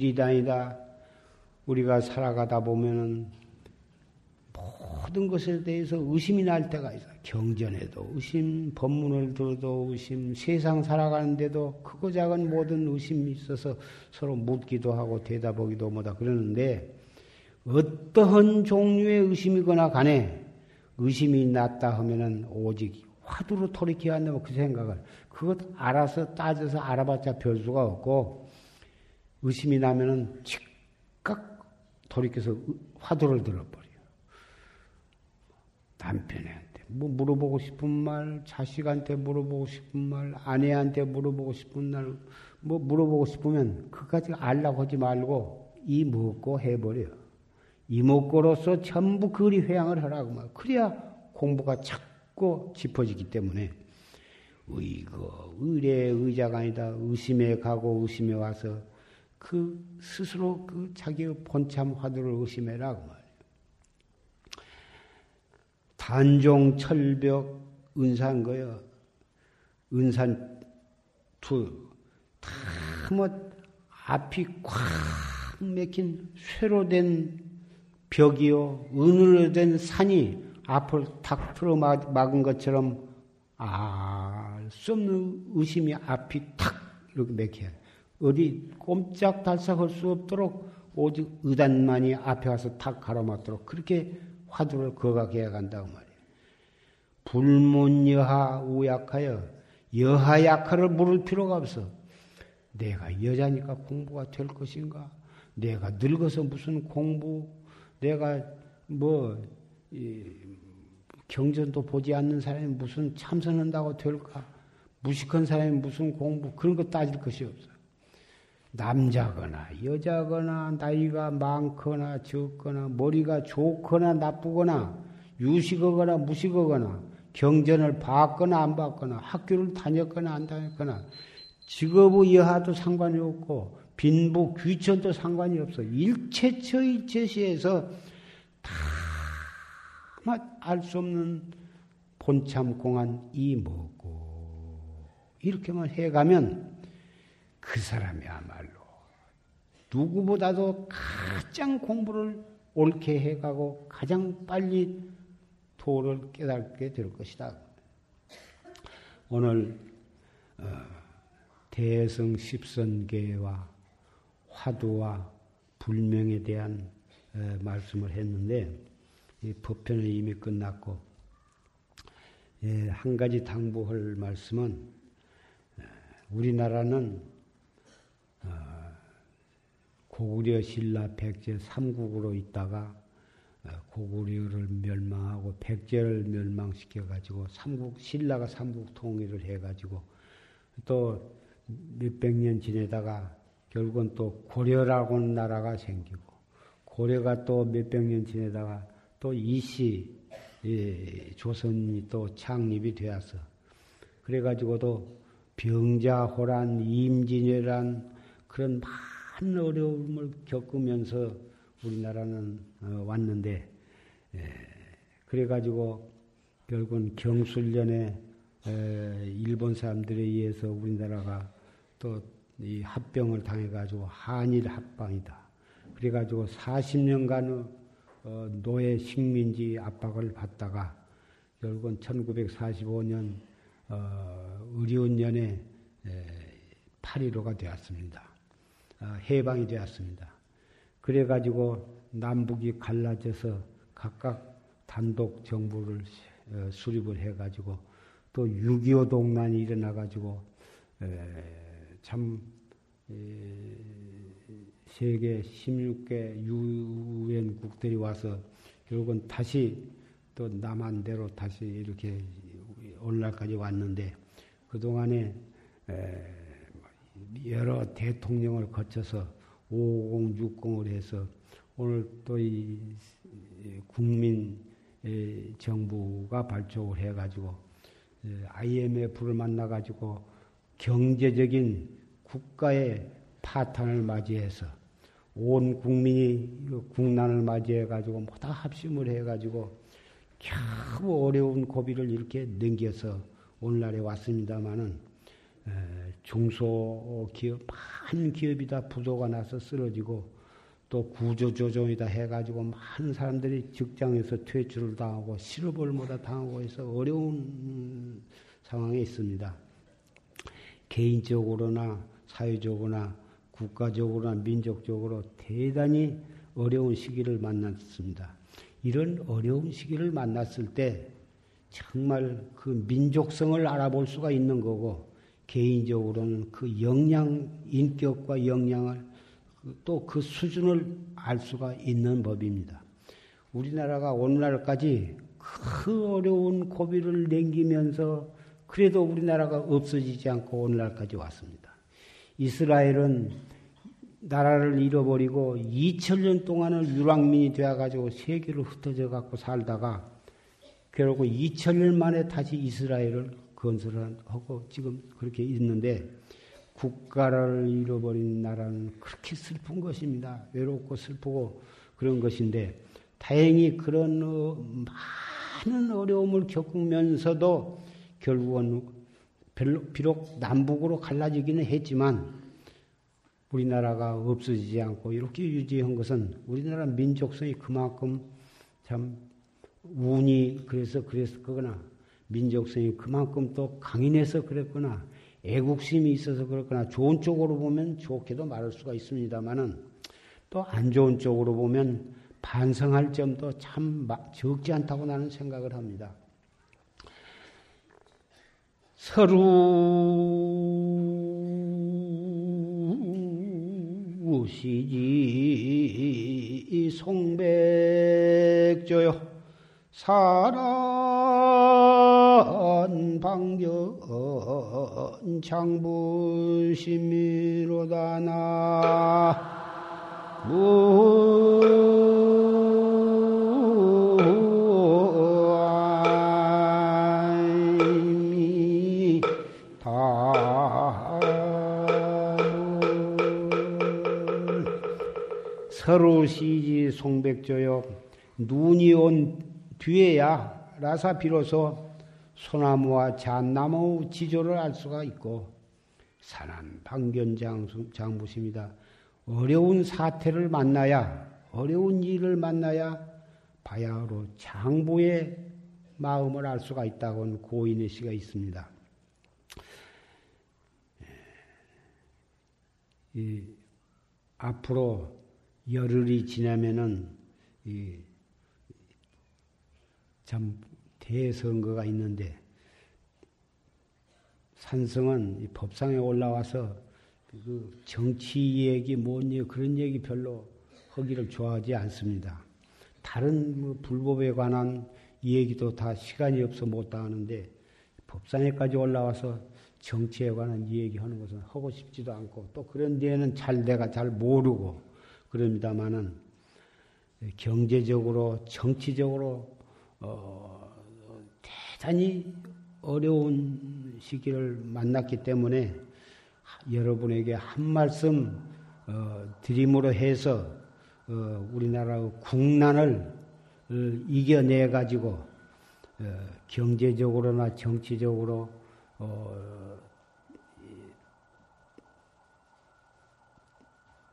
일이다니다 우리가 살아가다 보면은 모든 것에 대해서 의심이 날 때가 있어. 경전에도 의심, 법문을 들어도 의심, 세상 살아가는데도 크고 작은 모든 의심이 있어서 서로 묻기도 하고 대답하기도 뭐다 그러는데 어떠한 종류의 의심이거나 간에 의심이 났다 하면은 오직 화두로 돌이켜야 한다고 그 생각을 그것 알아서 따져서 알아봤자 별 수가 없고 의심이 나면은 즉각 돌이켜서 화두를 들어버려. 남편한테 뭐 물어보고 싶은 말, 자식한테 물어보고 싶은 말, 아내한테 물어보고 싶은 날, 뭐 물어보고 싶으면 그까지 알라고 하지 말고 이 먹고 해버려. 이 먹고로서 전부 그리 회양을 하라고 말. 그래야 공부가 자꾸 짚어지기 때문에 의거, 의례 의자가 아니다. 의심에 가고 의심에 와서 그 스스로 그 자기의 본참 화두를 의심해라고 말. 단종 철벽 은산 거요. 은산 투. 다 뭐 앞이 꽉 막힌 쇠로 된 벽이요. 은으로 된 산이 앞을 탁 틀어 막은 것처럼 알 수 없는 의심이 앞이 탁 이렇게 막혀요. 어디 꼼짝 달싹할 수 없도록 오직 의단만이 앞에 와서 탁 가로막도록 그렇게 화두를 거각해야 간다고 말이에요. 불문여하 우약하여 여하 약화를 물을 필요가 없어. 내가 여자니까 공부가 될 것인가? 내가 늙어서 무슨 공부? 내가 뭐 경전도 보지 않는 사람이 무슨 참선한다고 될까? 무식한 사람이 무슨 공부 그런 거 따질 것이 없어. 남자거나 여자거나 나이가 많거나 적거나 머리가 좋거나 나쁘거나 유식하거나 무식하거나 경전을 봤거나 안 봤거나 학교를 다녔거나 안 다녔거나 직업의 여하도 상관이 없고 빈부 귀천도 상관이 없어. 일체처 일체시에서 다알 수 없는 본참 공안 이 뭐고. 이렇게만 해가면 그 사람이야말로 누구보다도 가장 공부를 옳게 해가고 가장 빨리 도를 깨닫게 될 것이다. 오늘 어, 대성 십선계와 화두와 불명에 대한 어, 말씀을 했는데 법편은 이미 끝났고 예, 한 가지 당부할 말씀은 어, 우리나라는 고구려 신라 백제 삼국으로 있다가 어, 고구려를 멸망하고 백제를 멸망시켜 가지고 삼국 신라가 삼국 통일을 해 가지고 또 몇백 년 지내다가 결국은 또 고려라고 하는 나라가 생기고 고려가 또 몇백 년 지내다가 또 이시 예, 조선이 또 창립이 되어서 그래가지고도 병자호란, 임진왜란 그런 많은 어려움을 겪으면서 우리나라는 어, 왔는데 그래가지고 결국은 경술련에 일본 사람들에 의해서 우리나라가 또 이 합병을 당해가지고 한일 합방이다. 그래가지고 40년간 어, 노예 식민지 압박을 받다가 결국은 1945년 어, 의리운 년에 8.15가 되었습니다. 해방이 되었습니다. 그래가지고 남북이 갈라져서 각각 단독 정부를 어, 수립을 해가지고 또 6.25 동란이 일어나가지고 참 세계 16개 유엔 국들이 와서 결국은 다시 또 남한대로 다시 이렇게 오늘날까지 왔는데 그동안에 여러 대통령을 거쳐서 5060을 해서 오늘 또 이 국민 정부가 발족을 해가지고 IMF를 만나가지고 경제적인 국가의 파탄을 맞이해서 온 국민이 국난을 맞이해가지고 모다 합심을 해가지고 겨우 어려운 고비를 이렇게 넘겨서 오늘날에 왔습니다마는 중소기업, 많은 기업이 다 부도가 나서 쓰러지고 또 구조조정이다 해가지고 많은 사람들이 직장에서 퇴출을 당하고 실업을 못하 당하고 해서 어려운 상황에 있습니다. 개인적으로나 사회적으로나 국가적으로나 민족적으로 대단히 어려운 시기를 만났습니다. 이런 어려운 시기를 만났을 때 정말 그 민족성을 알아볼 수가 있는 거고 개인적으로는 그 역량, 인격과 역량을 또 그 수준을 알 수가 있는 법입니다. 우리나라가 오늘날까지 그 어려운 고비를 넘기면서 그래도 우리나라가 없어지지 않고 오늘날까지 왔습니다. 이스라엘은 나라를 잃어버리고 2000년 동안을 유랑민이 되어가지고 세계로 흩어져 갖고 살다가 결국 2000년 만에 다시 이스라엘을 건설하고 지금 그렇게 있는데 국가를 잃어버린 나라는 그렇게 슬픈 것입니다. 외롭고 슬프고 그런 것인데 다행히 그런 어, 많은 어려움을 겪으면서도 결국은 비록 남북으로 갈라지기는 했지만 우리나라가 없어지지 않고 이렇게 유지한 것은 우리나라 민족성이 그만큼 참 운이 그래서 그랬거나 민족성이 그만큼 또 강인해서 그랬거나 애국심이 있어서 그렇거나 좋은 쪽으로 보면 좋게도 말할 수가 있습니다만은 또 안 좋은 쪽으로 보면 반성할 점도 참 적지 않다고 나는 생각을 합니다. 서루 시지 송백조요 사란 방견 장부심이로다 나. 서로 시지 송백조요 눈이 온 뒤에야 라사 비로소 소나무와 잣나무 지조를 알 수가 있고 산한 방견장부십니다. 어려운 사태를 만나야 어려운 일을 만나야 바야흐로 장부의 마음을 알 수가 있다고는 고인의 시가 있습니다. 이, 앞으로 열흘이 지나면은 이, 참 대선거가 있는데 산성은 법상에 올라와서 그 정치 얘기, 뭔 얘기, 그런 얘기 별로 하기를 좋아하지 않습니다. 다른 뭐 불법에 관한 얘기도 다 시간이 없어 못 하는데 법상에까지 올라와서 정치에 관한 얘기하는 것은 하고 싶지도 않고 또 그런 데에는 잘 내가 잘 모르고 그럽니다만은 경제적으로 정치적으로 어, 대단히 어려운 시기를 만났기 때문에 여러분에게 한 말씀 어, 드림으로 해서 어, 우리나라의 국난을 어, 이겨내 가지고 어, 경제적으로나 정치적으로 어,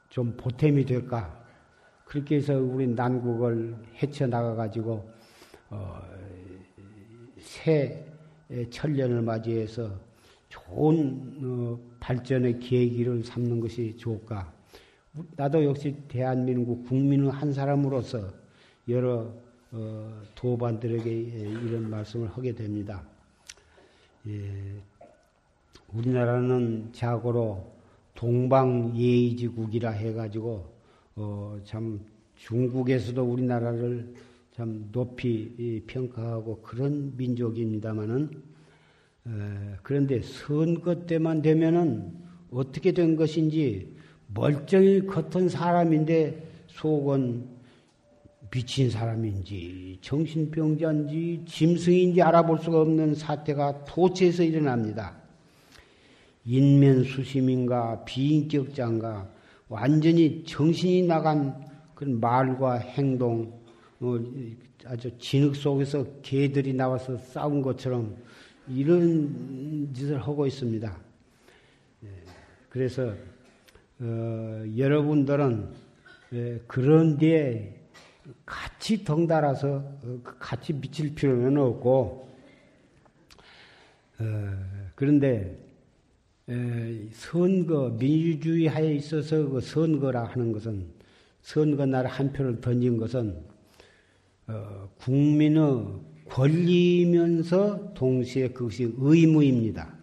좀 보탬이 될까? 그렇게 해서 우리 난국을 헤쳐 나가 가지고 어, 새 천년을 맞이해서 좋은 어, 발전의 계기를 삼는 것이 좋을까? 나도 역시 대한민국 국민의 한 사람으로서 여러 어, 도반들에게 이런 말씀을 하게 됩니다. 예, 우리나라는 자고로 동방예의지국이라 해가지고 어, 참 중국에서도 우리나라를 참 높이 평가하고 그런 민족입니다만은 그런데 선거 때만 되면은 어떻게 된 것인지 멀쩡히 겉은 사람인데 속은 미친 사람인지 정신병자인지 짐승인지 알아볼 수가 없는 사태가 도처에서 일어납니다. 인면수심인가 비인격자인가 완전히 정신이 나간 그런 말과 행동 뭐 아주 진흙 속에서 개들이 나와서 싸운 것처럼 이런 짓을 하고 있습니다. 예, 그래서 어, 여러분들은 예, 그런 데에 같이 덩달아서 어, 그 같이 미칠 필요는 없고 어, 그런데 에, 선거 민주주의 하에 있어서 그 선거라 하는 것은 선거 날 한 표를 던진 것은 어, 국민의 권리면서 동시에 그것이 의무입니다.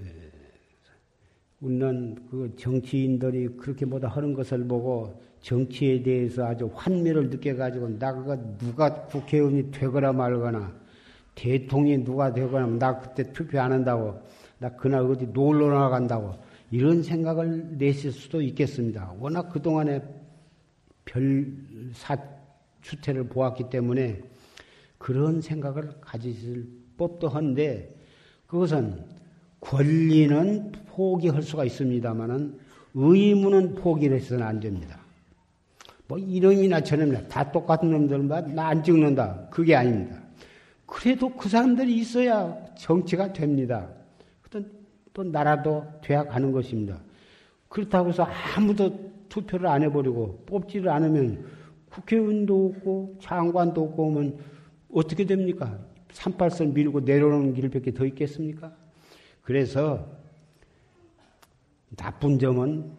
예. 우리는 그 정치인들이 그렇게 뭐다 하는 것을 보고 정치에 대해서 아주 환멸을 느껴가지고 나가 누가 국회의원이 되거나 말거나 대통령이 누가 되거나 나 그때 투표 안 한다고 나 그날 어디 놀러 나간다고 이런 생각을 내실 수도 있겠습니다. 워낙 그동안에 별 사 추태를 보았기 때문에 그런 생각을 가지실 법도 한데 그것은 권리는 포기할 수가 있습니다만은 의무는 포기를 해서는 안 됩니다. 뭐 이름이나 저름이나 다 똑같은 놈들만 나 안 찍는다. 그게 아닙니다. 그래도 그 사람들이 있어야 정치가 됩니다. 또, 또 나라도 돼야 가는 것입니다. 그렇다고 해서 아무도 투표를 안 해버리고 뽑지를 않으면 국회의원도 없고 장관도 없고 오면 어떻게 됩니까? 38선 밀고 내려오는 길밖에 더 있겠습니까? 그래서 나쁜 점은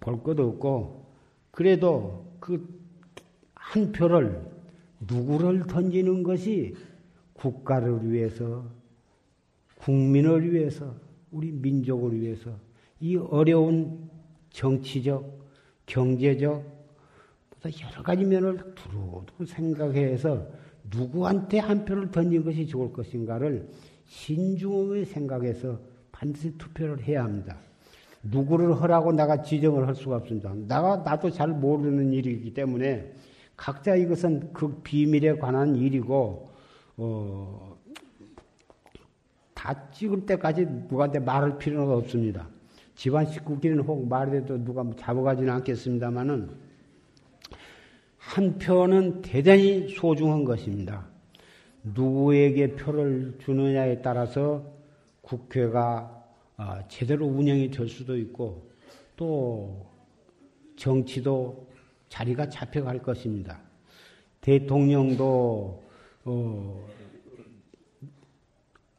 볼 것도 없고 그래도 그 한 표를 누구를 던지는 것이 국가를 위해서 국민을 위해서, 우리 민족을 위해서 이 어려운 정치적, 경제적, 여러 가지 면을 두루두루 생각해서 누구한테 한 표를 던진 것이 좋을 것인가를 신중하게 생각해서 반드시 투표를 해야 합니다. 누구를 허라고 내가 지정을 할 수가 없습니다. 나가 나도 잘 모르는 일이기 때문에 각자 이것은 그 비밀에 관한 일이고 어, 다 찍을 때까지 누구한테 말할 필요는 없습니다. 집안 식구끼리는 혹 말해도 누가 잡아가지는 않겠습니다만은 한 표는 대단히 소중한 것입니다. 누구에게 표를 주느냐에 따라서 국회가 아, 제대로 운영이 될 수도 있고 또 정치도 자리가 잡혀갈 것입니다. 대통령도 어,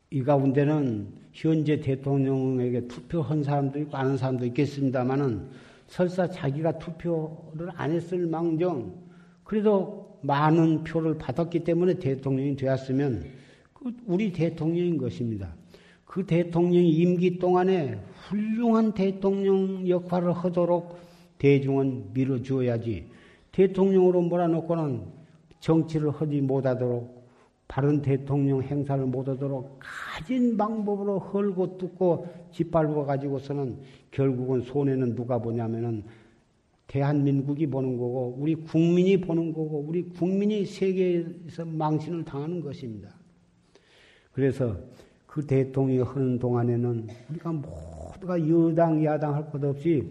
이 가운데는 현재 대통령에게 투표한 있고 아는 사람도 있겠습니다만은 설사 자기가 투표를 안 했을 망정 그래도 많은 표를 받았기 때문에 대통령이 되었으면 그 우리 대통령인 것입니다. 그 대통령 임기 동안에 훌륭한 대통령 역할을 하도록 대중은 밀어주어야지 대통령으로 몰아놓고는 정치를 하지 못하도록 바른 대통령 행사를 못하도록 가진 방법으로 헐고 뜯고 짓밟아 가지고서는 결국은 손해는 누가 보냐면은 대한민국이 보는 거고 우리 국민이 보는 거고 우리 국민이 세계에서 망신을 당하는 것입니다. 그래서 그 대통령이 하는 동안에는 우리가 모두가 여당, 야당 할 것 없이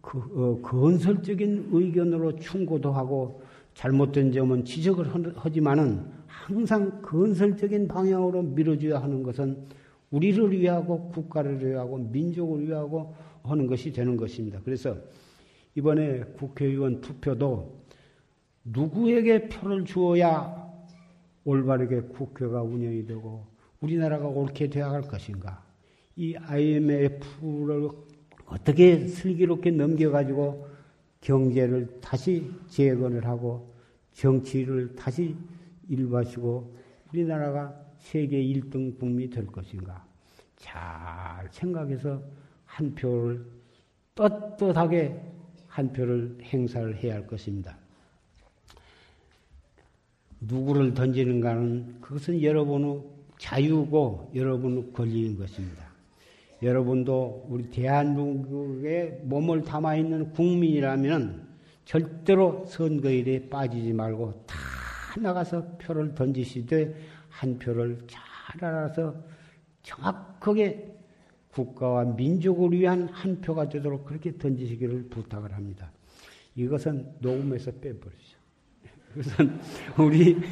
그, 어, 건설적인 의견으로 충고도 하고 잘못된 점은 지적을 하지만은 항상 건설적인 방향으로 밀어줘야 하는 것은 우리를 위하고 국가를 위하고 민족을 위하고 하는 것이 되는 것입니다. 그래서 이번에 국회의원 투표도 누구에게 표를 주어야 올바르게 국회가 운영이 되고 우리나라가 옳게 되어갈 것인가? 이 IMF를 어떻게 슬기롭게 넘겨가지고 경제를 다시 재건을 하고 정치를 다시 일바시고 우리나라가 세계 1등 국민이 될 것인가? 잘 생각해서 한 표를 떳떳하게 한 표를 행사를 해야 할 것입니다. 누구를 던지는가는 그것은 여러분의 자유고 여러분의 권리인 것입니다. 여러분도 우리 대한민국에 몸을 담아 있는 국민이라면 절대로 선거일에 빠지지 말고 다 나가서 표를 던지시되 한 표를 잘 알아서 정확하게 국가와 민족을 위한 한 표가 되도록 그렇게 던지시기를 부탁을 합니다. 이것은 녹음해서 빼버리죠. *laughs* 이것은 우리 *laughs*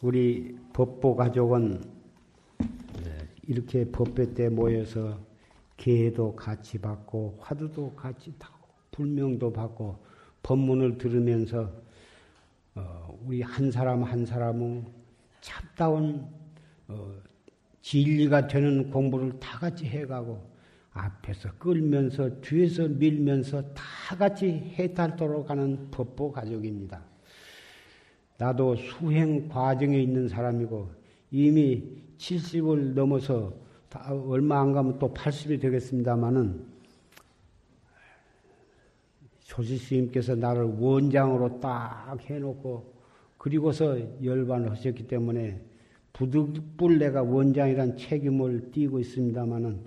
우리 법보 가족은 이렇게 법회 때 모여서 개도 같이 받고 화두도 같이 타고 불명도 받고 법문을 들으면서 어, 우리 한 사람 한 사람은 참다운 어, 진리가 되는 공부를 다 같이 해가고 앞에서 끌면서 뒤에서 밀면서 다 같이 해탈도록 하는 법보 가족입니다. 나도 수행 과정에 있는 사람이고 이미 70을 넘어서 얼마 안 가면 또 80이 되겠습니다마는 조지 스님께서 나를 원장으로 딱 해놓고 그리고서 열반을 하셨기 때문에 부득불 내가 원장이란 책임을 띠고 있습니다마는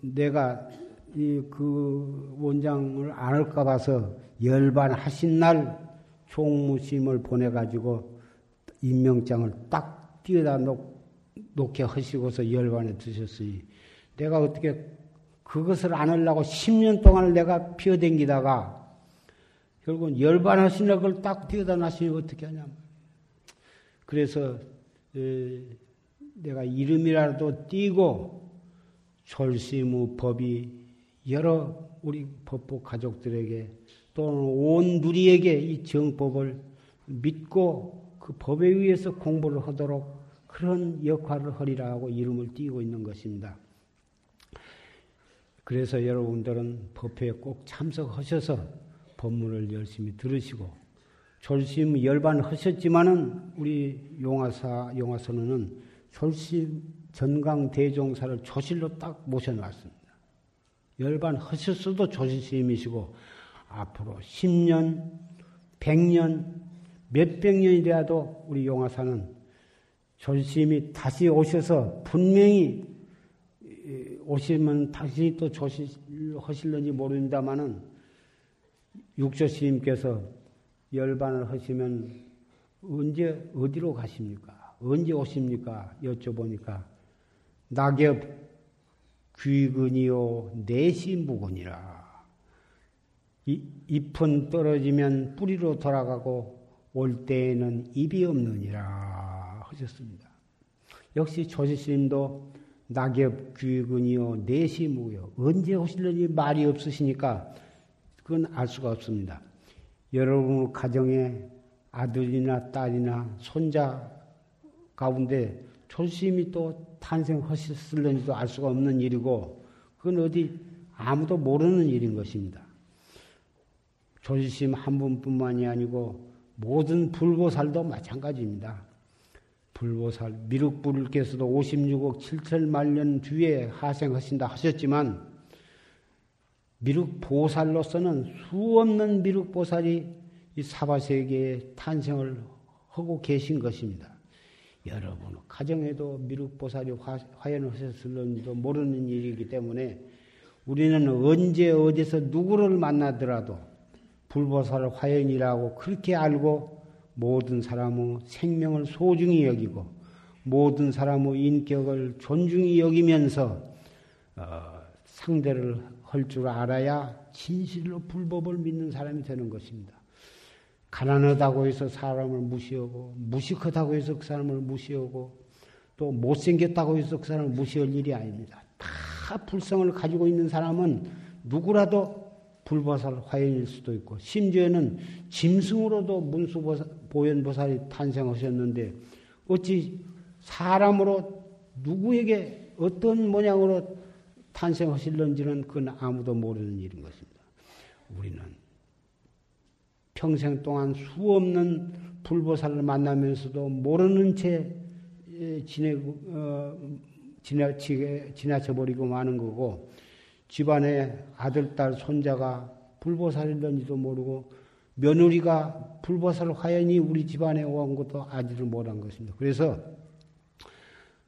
내가 이 그 원장을 안 할까 봐서 열반하신 날 총무심을 보내가지고 임명장을 딱 띄어다 놓, 놓게 하시고서 열반에 드셨으니 내가 어떻게 그것을 안 하려고 10년 동안 내가 피어댕기다가 결국은 열반하시는 걸딱 띄어다 놨으니 어떻게 하냐. 그래서 에, 내가 이름이라도 띄고 졸시무 법이 여러 우리 법보 가족들에게 또는 온 누리에게 이 정법을 믿고 그 법에 의해서 공부를 하도록 그런 역할을 하리라 고 이름을 띄고 있는 것입니다. 그래서 여러분들은 법회에 꼭 참석하셔서 법문을 열심히 들으시고 졸심 열반하셨지만은 우리 용화사 용화선언은 졸심 전강 대종사를 조실로 딱 모셔놨습니다. 열반하셨어도 조실심이시고 앞으로 10년, 100년, 몇백 년이라도 우리 용화사는 조심이 다시 오셔서 분명히 오시면 다시 또 조실하실는지 모릅니다만은 육조 스님께서 열반을 하시면 언제 어디로 가십니까? 언제 오십니까? 여쭤보니까 낙엽 귀근이요 내시 무근이라 잎은 떨어지면 뿌리로 돌아가고 올 때에는 입이 없느니라 하셨습니다. 역시 조지스님도 낙엽 귀근이요 내시 무요 언제 오실는지 말이 없으시니까 그건 알 수가 없습니다. 여러분 가정에 아들이나 딸이나 손자 가운데 조심히 또 탄생하셨을는지도 알 수가 없는 일이고 그건 어디 아무도 모르는 일인 것입니다. 조심 한 분뿐만이 아니고 모든 불보살도 마찬가지입니다. 불보살 미륵불께서도 56억 7천 만 년 뒤에 하생하신다 하셨지만 미륵 보살로서는 수 없는 미륵 보살이 이 사바세계에 탄생을 하고 계신 것입니다. 여러분, 가정에도 미륵 보살이 화연하셨을는지도 모르는 일이기 때문에 우리는 언제 어디서 누구를 만나더라도 불보살 화연이라고 그렇게 알고 모든 사람의 생명을 소중히 여기고 모든 사람의 인격을 존중히 여기면서 어, 상대를 할 줄 알아야 진실로 불법을 믿는 사람이 되는 것입니다. 가난하다고 해서 사람을 무시하고 무식하다고 해서 그 사람을 무시하고 또 못생겼다고 해서 그 사람을 무시할 일이 아닙니다. 다 불성을 가지고 있는 사람은 누구라도 불보살 화연일 수도 있고 심지어는 짐승으로도 문수보현보살이 탄생하셨는데 어찌 사람으로 누구에게 어떤 모양으로 탄생하실런지는 그건 아무도 모르는 일인 것입니다. 우리는 평생 동안 수 없는 불보살을 만나면서도 모르는 채 지내, 어, 지나치게, 지나쳐버리고 마는 거고, 집안에 아들, 딸, 손자가 불보살일런지도 모르고, 며느리가 불보살 화연이 우리 집안에 온 것도 아직을 못한 것입니다. 그래서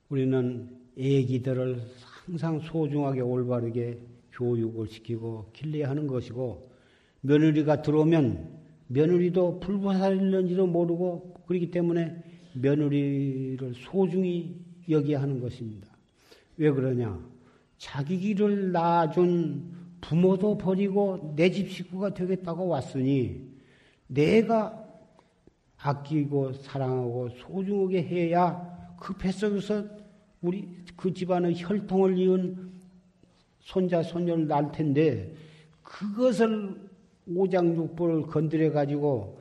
우리는 애기들을 항상 소중하게 올바르게 교육을 시키고 길러야 하는 것이고 며느리가 들어오면 며느리도 불보살일는지도 모르고 그렇기 때문에 며느리를 소중히 여기야 하는 것입니다. 왜 그러냐? 자기 길을 낳아준 부모도 버리고 내 집 식구가 되겠다고 왔으니 내가 아끼고 사랑하고 소중하게 해야 그 뱃속에서 우리 그 집안의 혈통을 이은 손자, 손녀를 낳을 텐데 그것을 오장육부를 건드려 가지고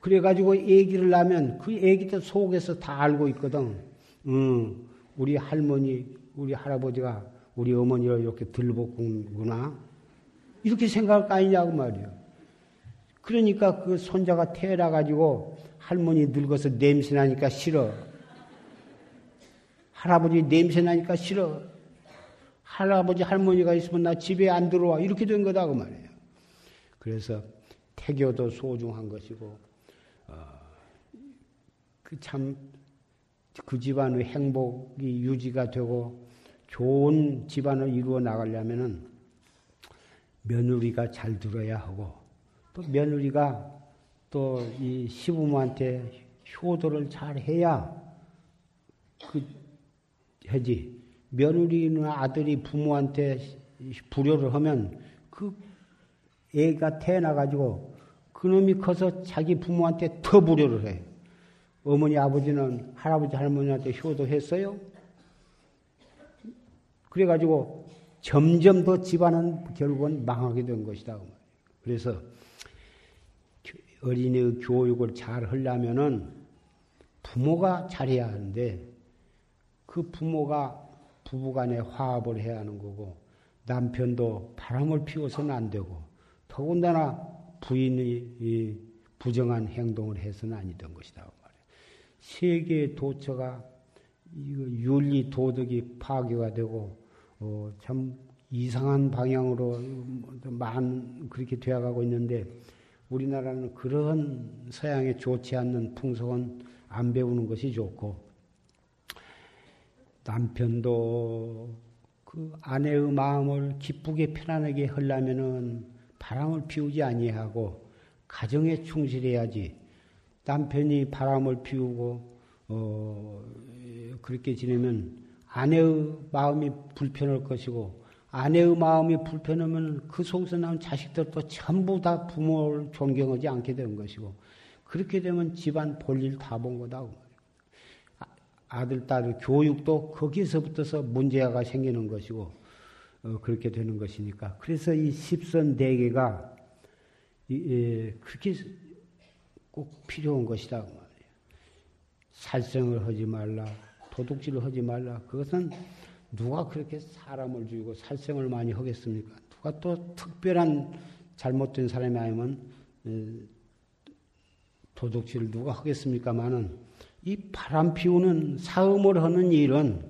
그래 가지고 애기를 낳으면 그 애기 들 속에서 다 알고 있거든. 음, 우리 할머니, 우리 할아버지가 우리 어머니를 이렇게 들볶구나 이렇게 생각할 거 아니냐고 말이에요. 그러니까 그 손자가 태어나 가지고 할머니 늙어서 냄새 나니까 싫어. 할아버지 냄새 나니까 싫어. 할아버지 할머니가 있으면 나 집에 안 들어와. 이렇게 된 거다 그 말이에요. 그래서 태교도 소중한 것이고 어, 그참그 그 집안의 행복이 유지가 되고 좋은 집안을 이루어 나가려면은 며느리가 잘 들어야 하고 또 며느리가 또 이 시부모한테 효도를 잘 해야 그 해지. 며느리나 아들이 부모한테 불효를 하면 그 애가 태어나가지고 그놈이 커서 자기 부모한테 더 불효를 해. 어머니, 아버지는 할아버지, 할머니한테 효도했어요? 그래가지고 점점 더 집안은 결국은 망하게 된 것이다. 그래서 어린이의 교육을 잘 하려면은 부모가 잘해야 하는데 그 부모가 부부간에 화합을 해야 하는 거고 남편도 바람을 피워서는 안 되고 더군다나 부인이 부정한 행동을 해서는 아니던 것이다. 말이에요. 세계의 도처가 윤리 도덕이 파괴가 되고 어, 참 이상한 방향으로 많 그렇게 되어가고 있는데 우리나라는 그런 서양에 좋지 않는 풍속은 안 배우는 것이 좋고 남편도 그 아내의 마음을 기쁘게 편안하게 하려면은 바람을 피우지 아니하고 가정에 충실해야지 남편이 바람을 피우고 어 그렇게 지내면 아내의 마음이 불편할 것이고 아내의 마음이 불편하면 그 속에서 나온 자식들도 전부 다 부모를 존경하지 않게 되는 것이고 그렇게 되면 집안 볼일 다 본 거다. 아, 아들, 딸 교육도 거기서부터서 문제가 생기는 것이고 어, 그렇게 되는 것이니까 그래서 이 십선 대계가 예, 그렇게 꼭 필요한 것이다 그 말이에요. 살생을 하지 말라, 도둑질을 하지 말라. 그것은 누가 그렇게 사람을 죽이고 살생을 많이 하겠습니까? 누가 또 특별한 잘못된 사람이 아니면 도둑질을 누가 하겠습니까만은 이 바람 피우는 사음을 하는 일은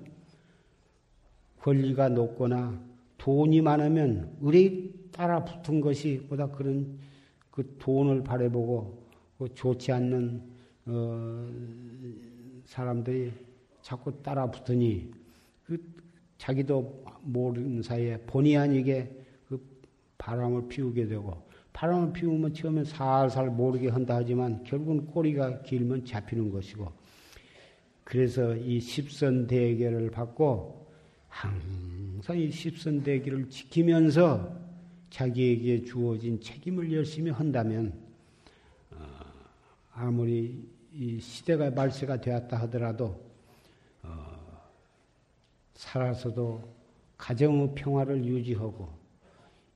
권리가 높거나 돈이 많으면 의뢰 따라 붙은 것이 보다 그런 그 돈을 바라보고 그 좋지 않는 어 사람들이 자꾸 따라 붙으니 그 자기도 모르는 사이에 본의 아니게 그 바람을 피우게 되고 바람을 피우면 처음엔 살살 모르게 한다 하지만 결국은 꼬리가 길면 잡히는 것이고 그래서 이 십선 대결을 받고 항상 이 십선 대결을 지키면서 자기에게 주어진 책임을 열심히 한다면 어, 아무리 이 시대가 말세가 되었다 하더라도 살아서도 가정의 평화를 유지하고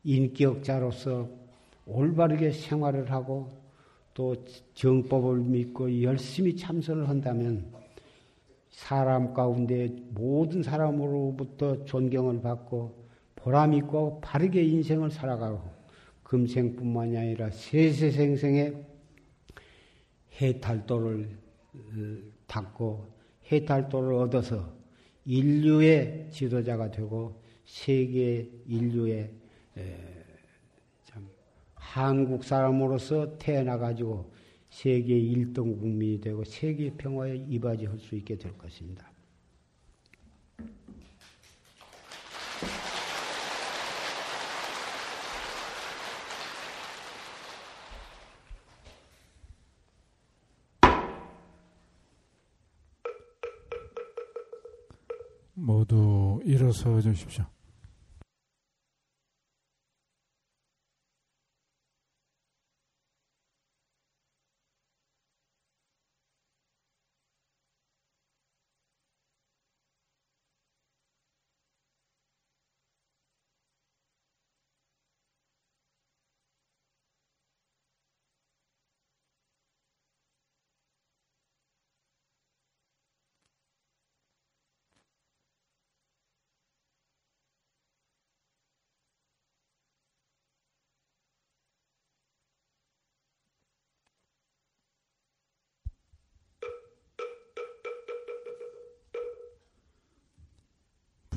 인격자로서 올바르게 생활을 하고 또 정법을 믿고 열심히 참선을 한다면 사람 가운데 모든 사람으로부터 존경을 받고 보람 있고 바르게 인생을 살아가고 금생뿐만이 아니라 세세생생의 해탈도를 어, 닦고 해탈도를 얻어서 인류의 지도자가 되고 세계 인류의 참 한국 사람으로서 태어나 가지고 세계 1등 국민이 되고 세계 평화에 이바지할 수 있게 될 것입니다. 모두 일어서 주십시오.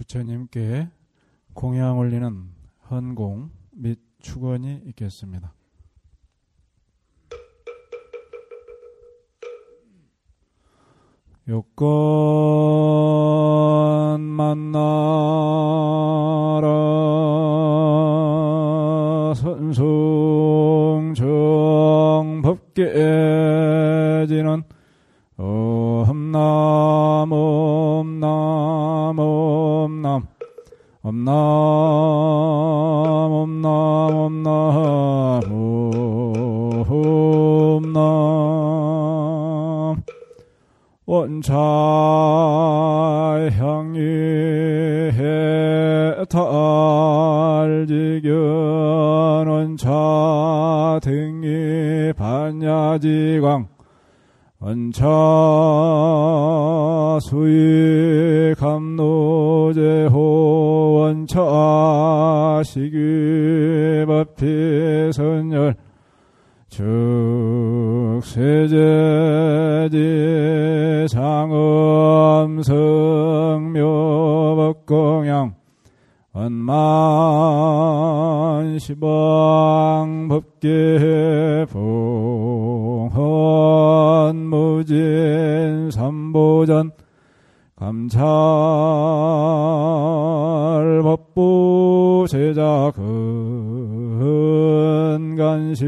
부처님께 공양 올리는 헌공 및 축원이 있겠습니다. 요건 만나 엄남 엄남 엄남 엄남 엄남 엄남. 원차향이 해탈지견 원차 등이 반야지광 원차수의 감노제호 원차시기 법피선열 즉세제지 장엄성묘법공양 원만시방법계보 무한무진 삼보전 감찰법부 제작은 간시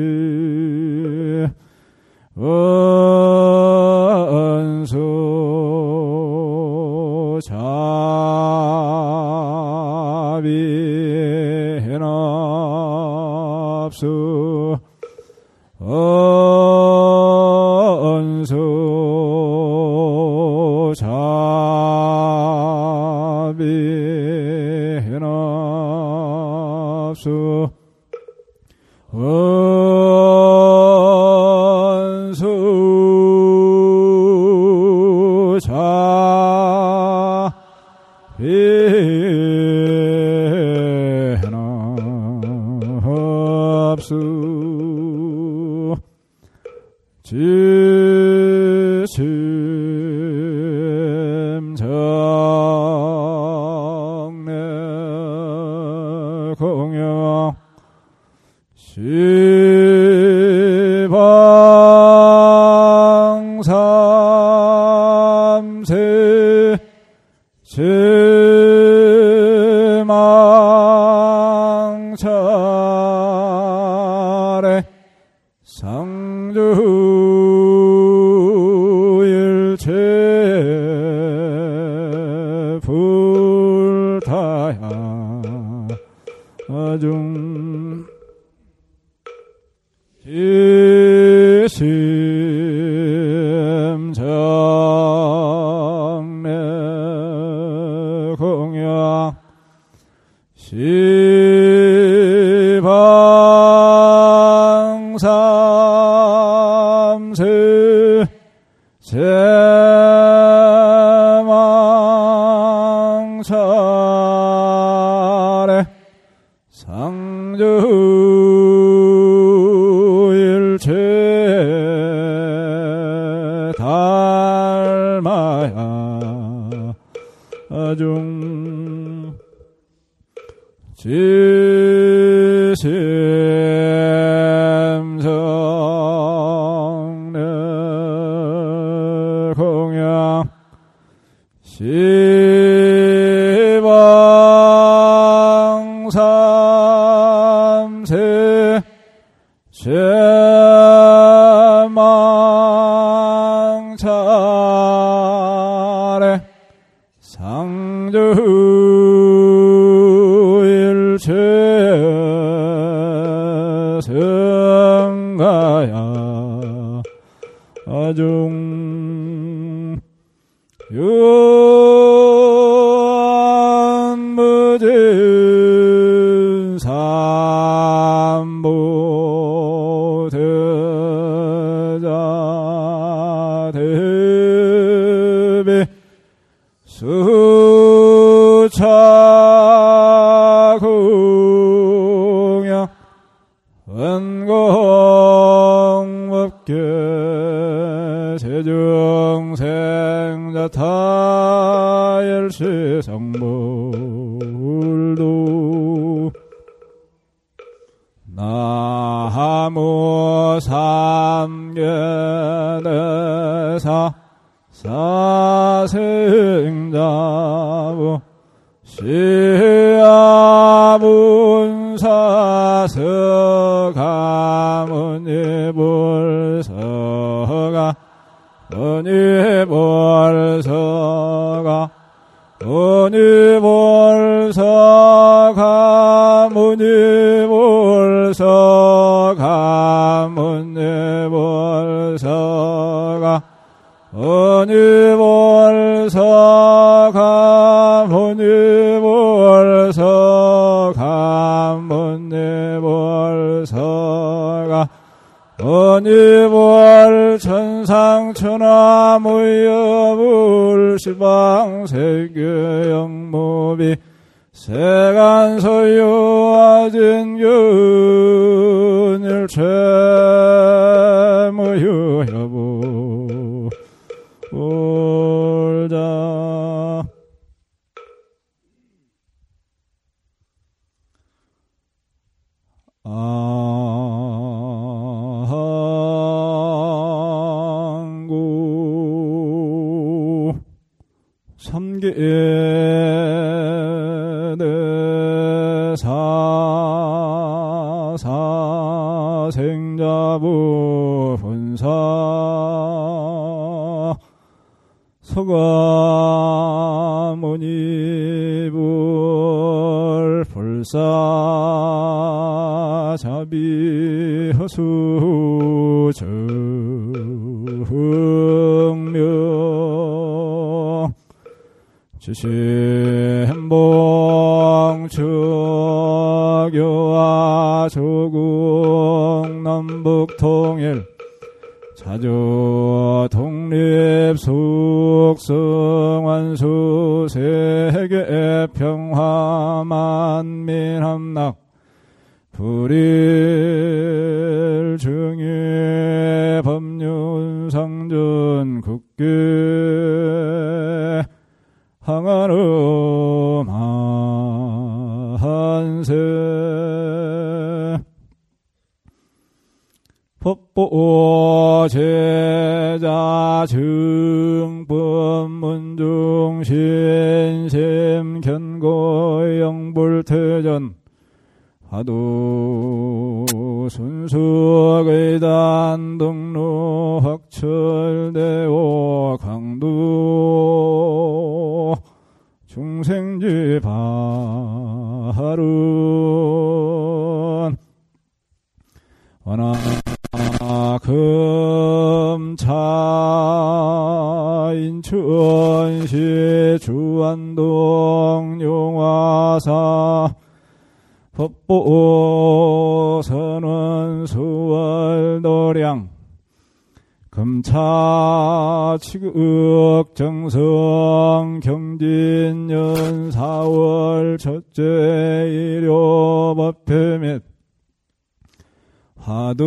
은수 자비 해납수. so Sim. 불시방 세교영모비 세간소유하진균일체. 흑 정성 경진년 4월 첫째 일요 법회 및 화두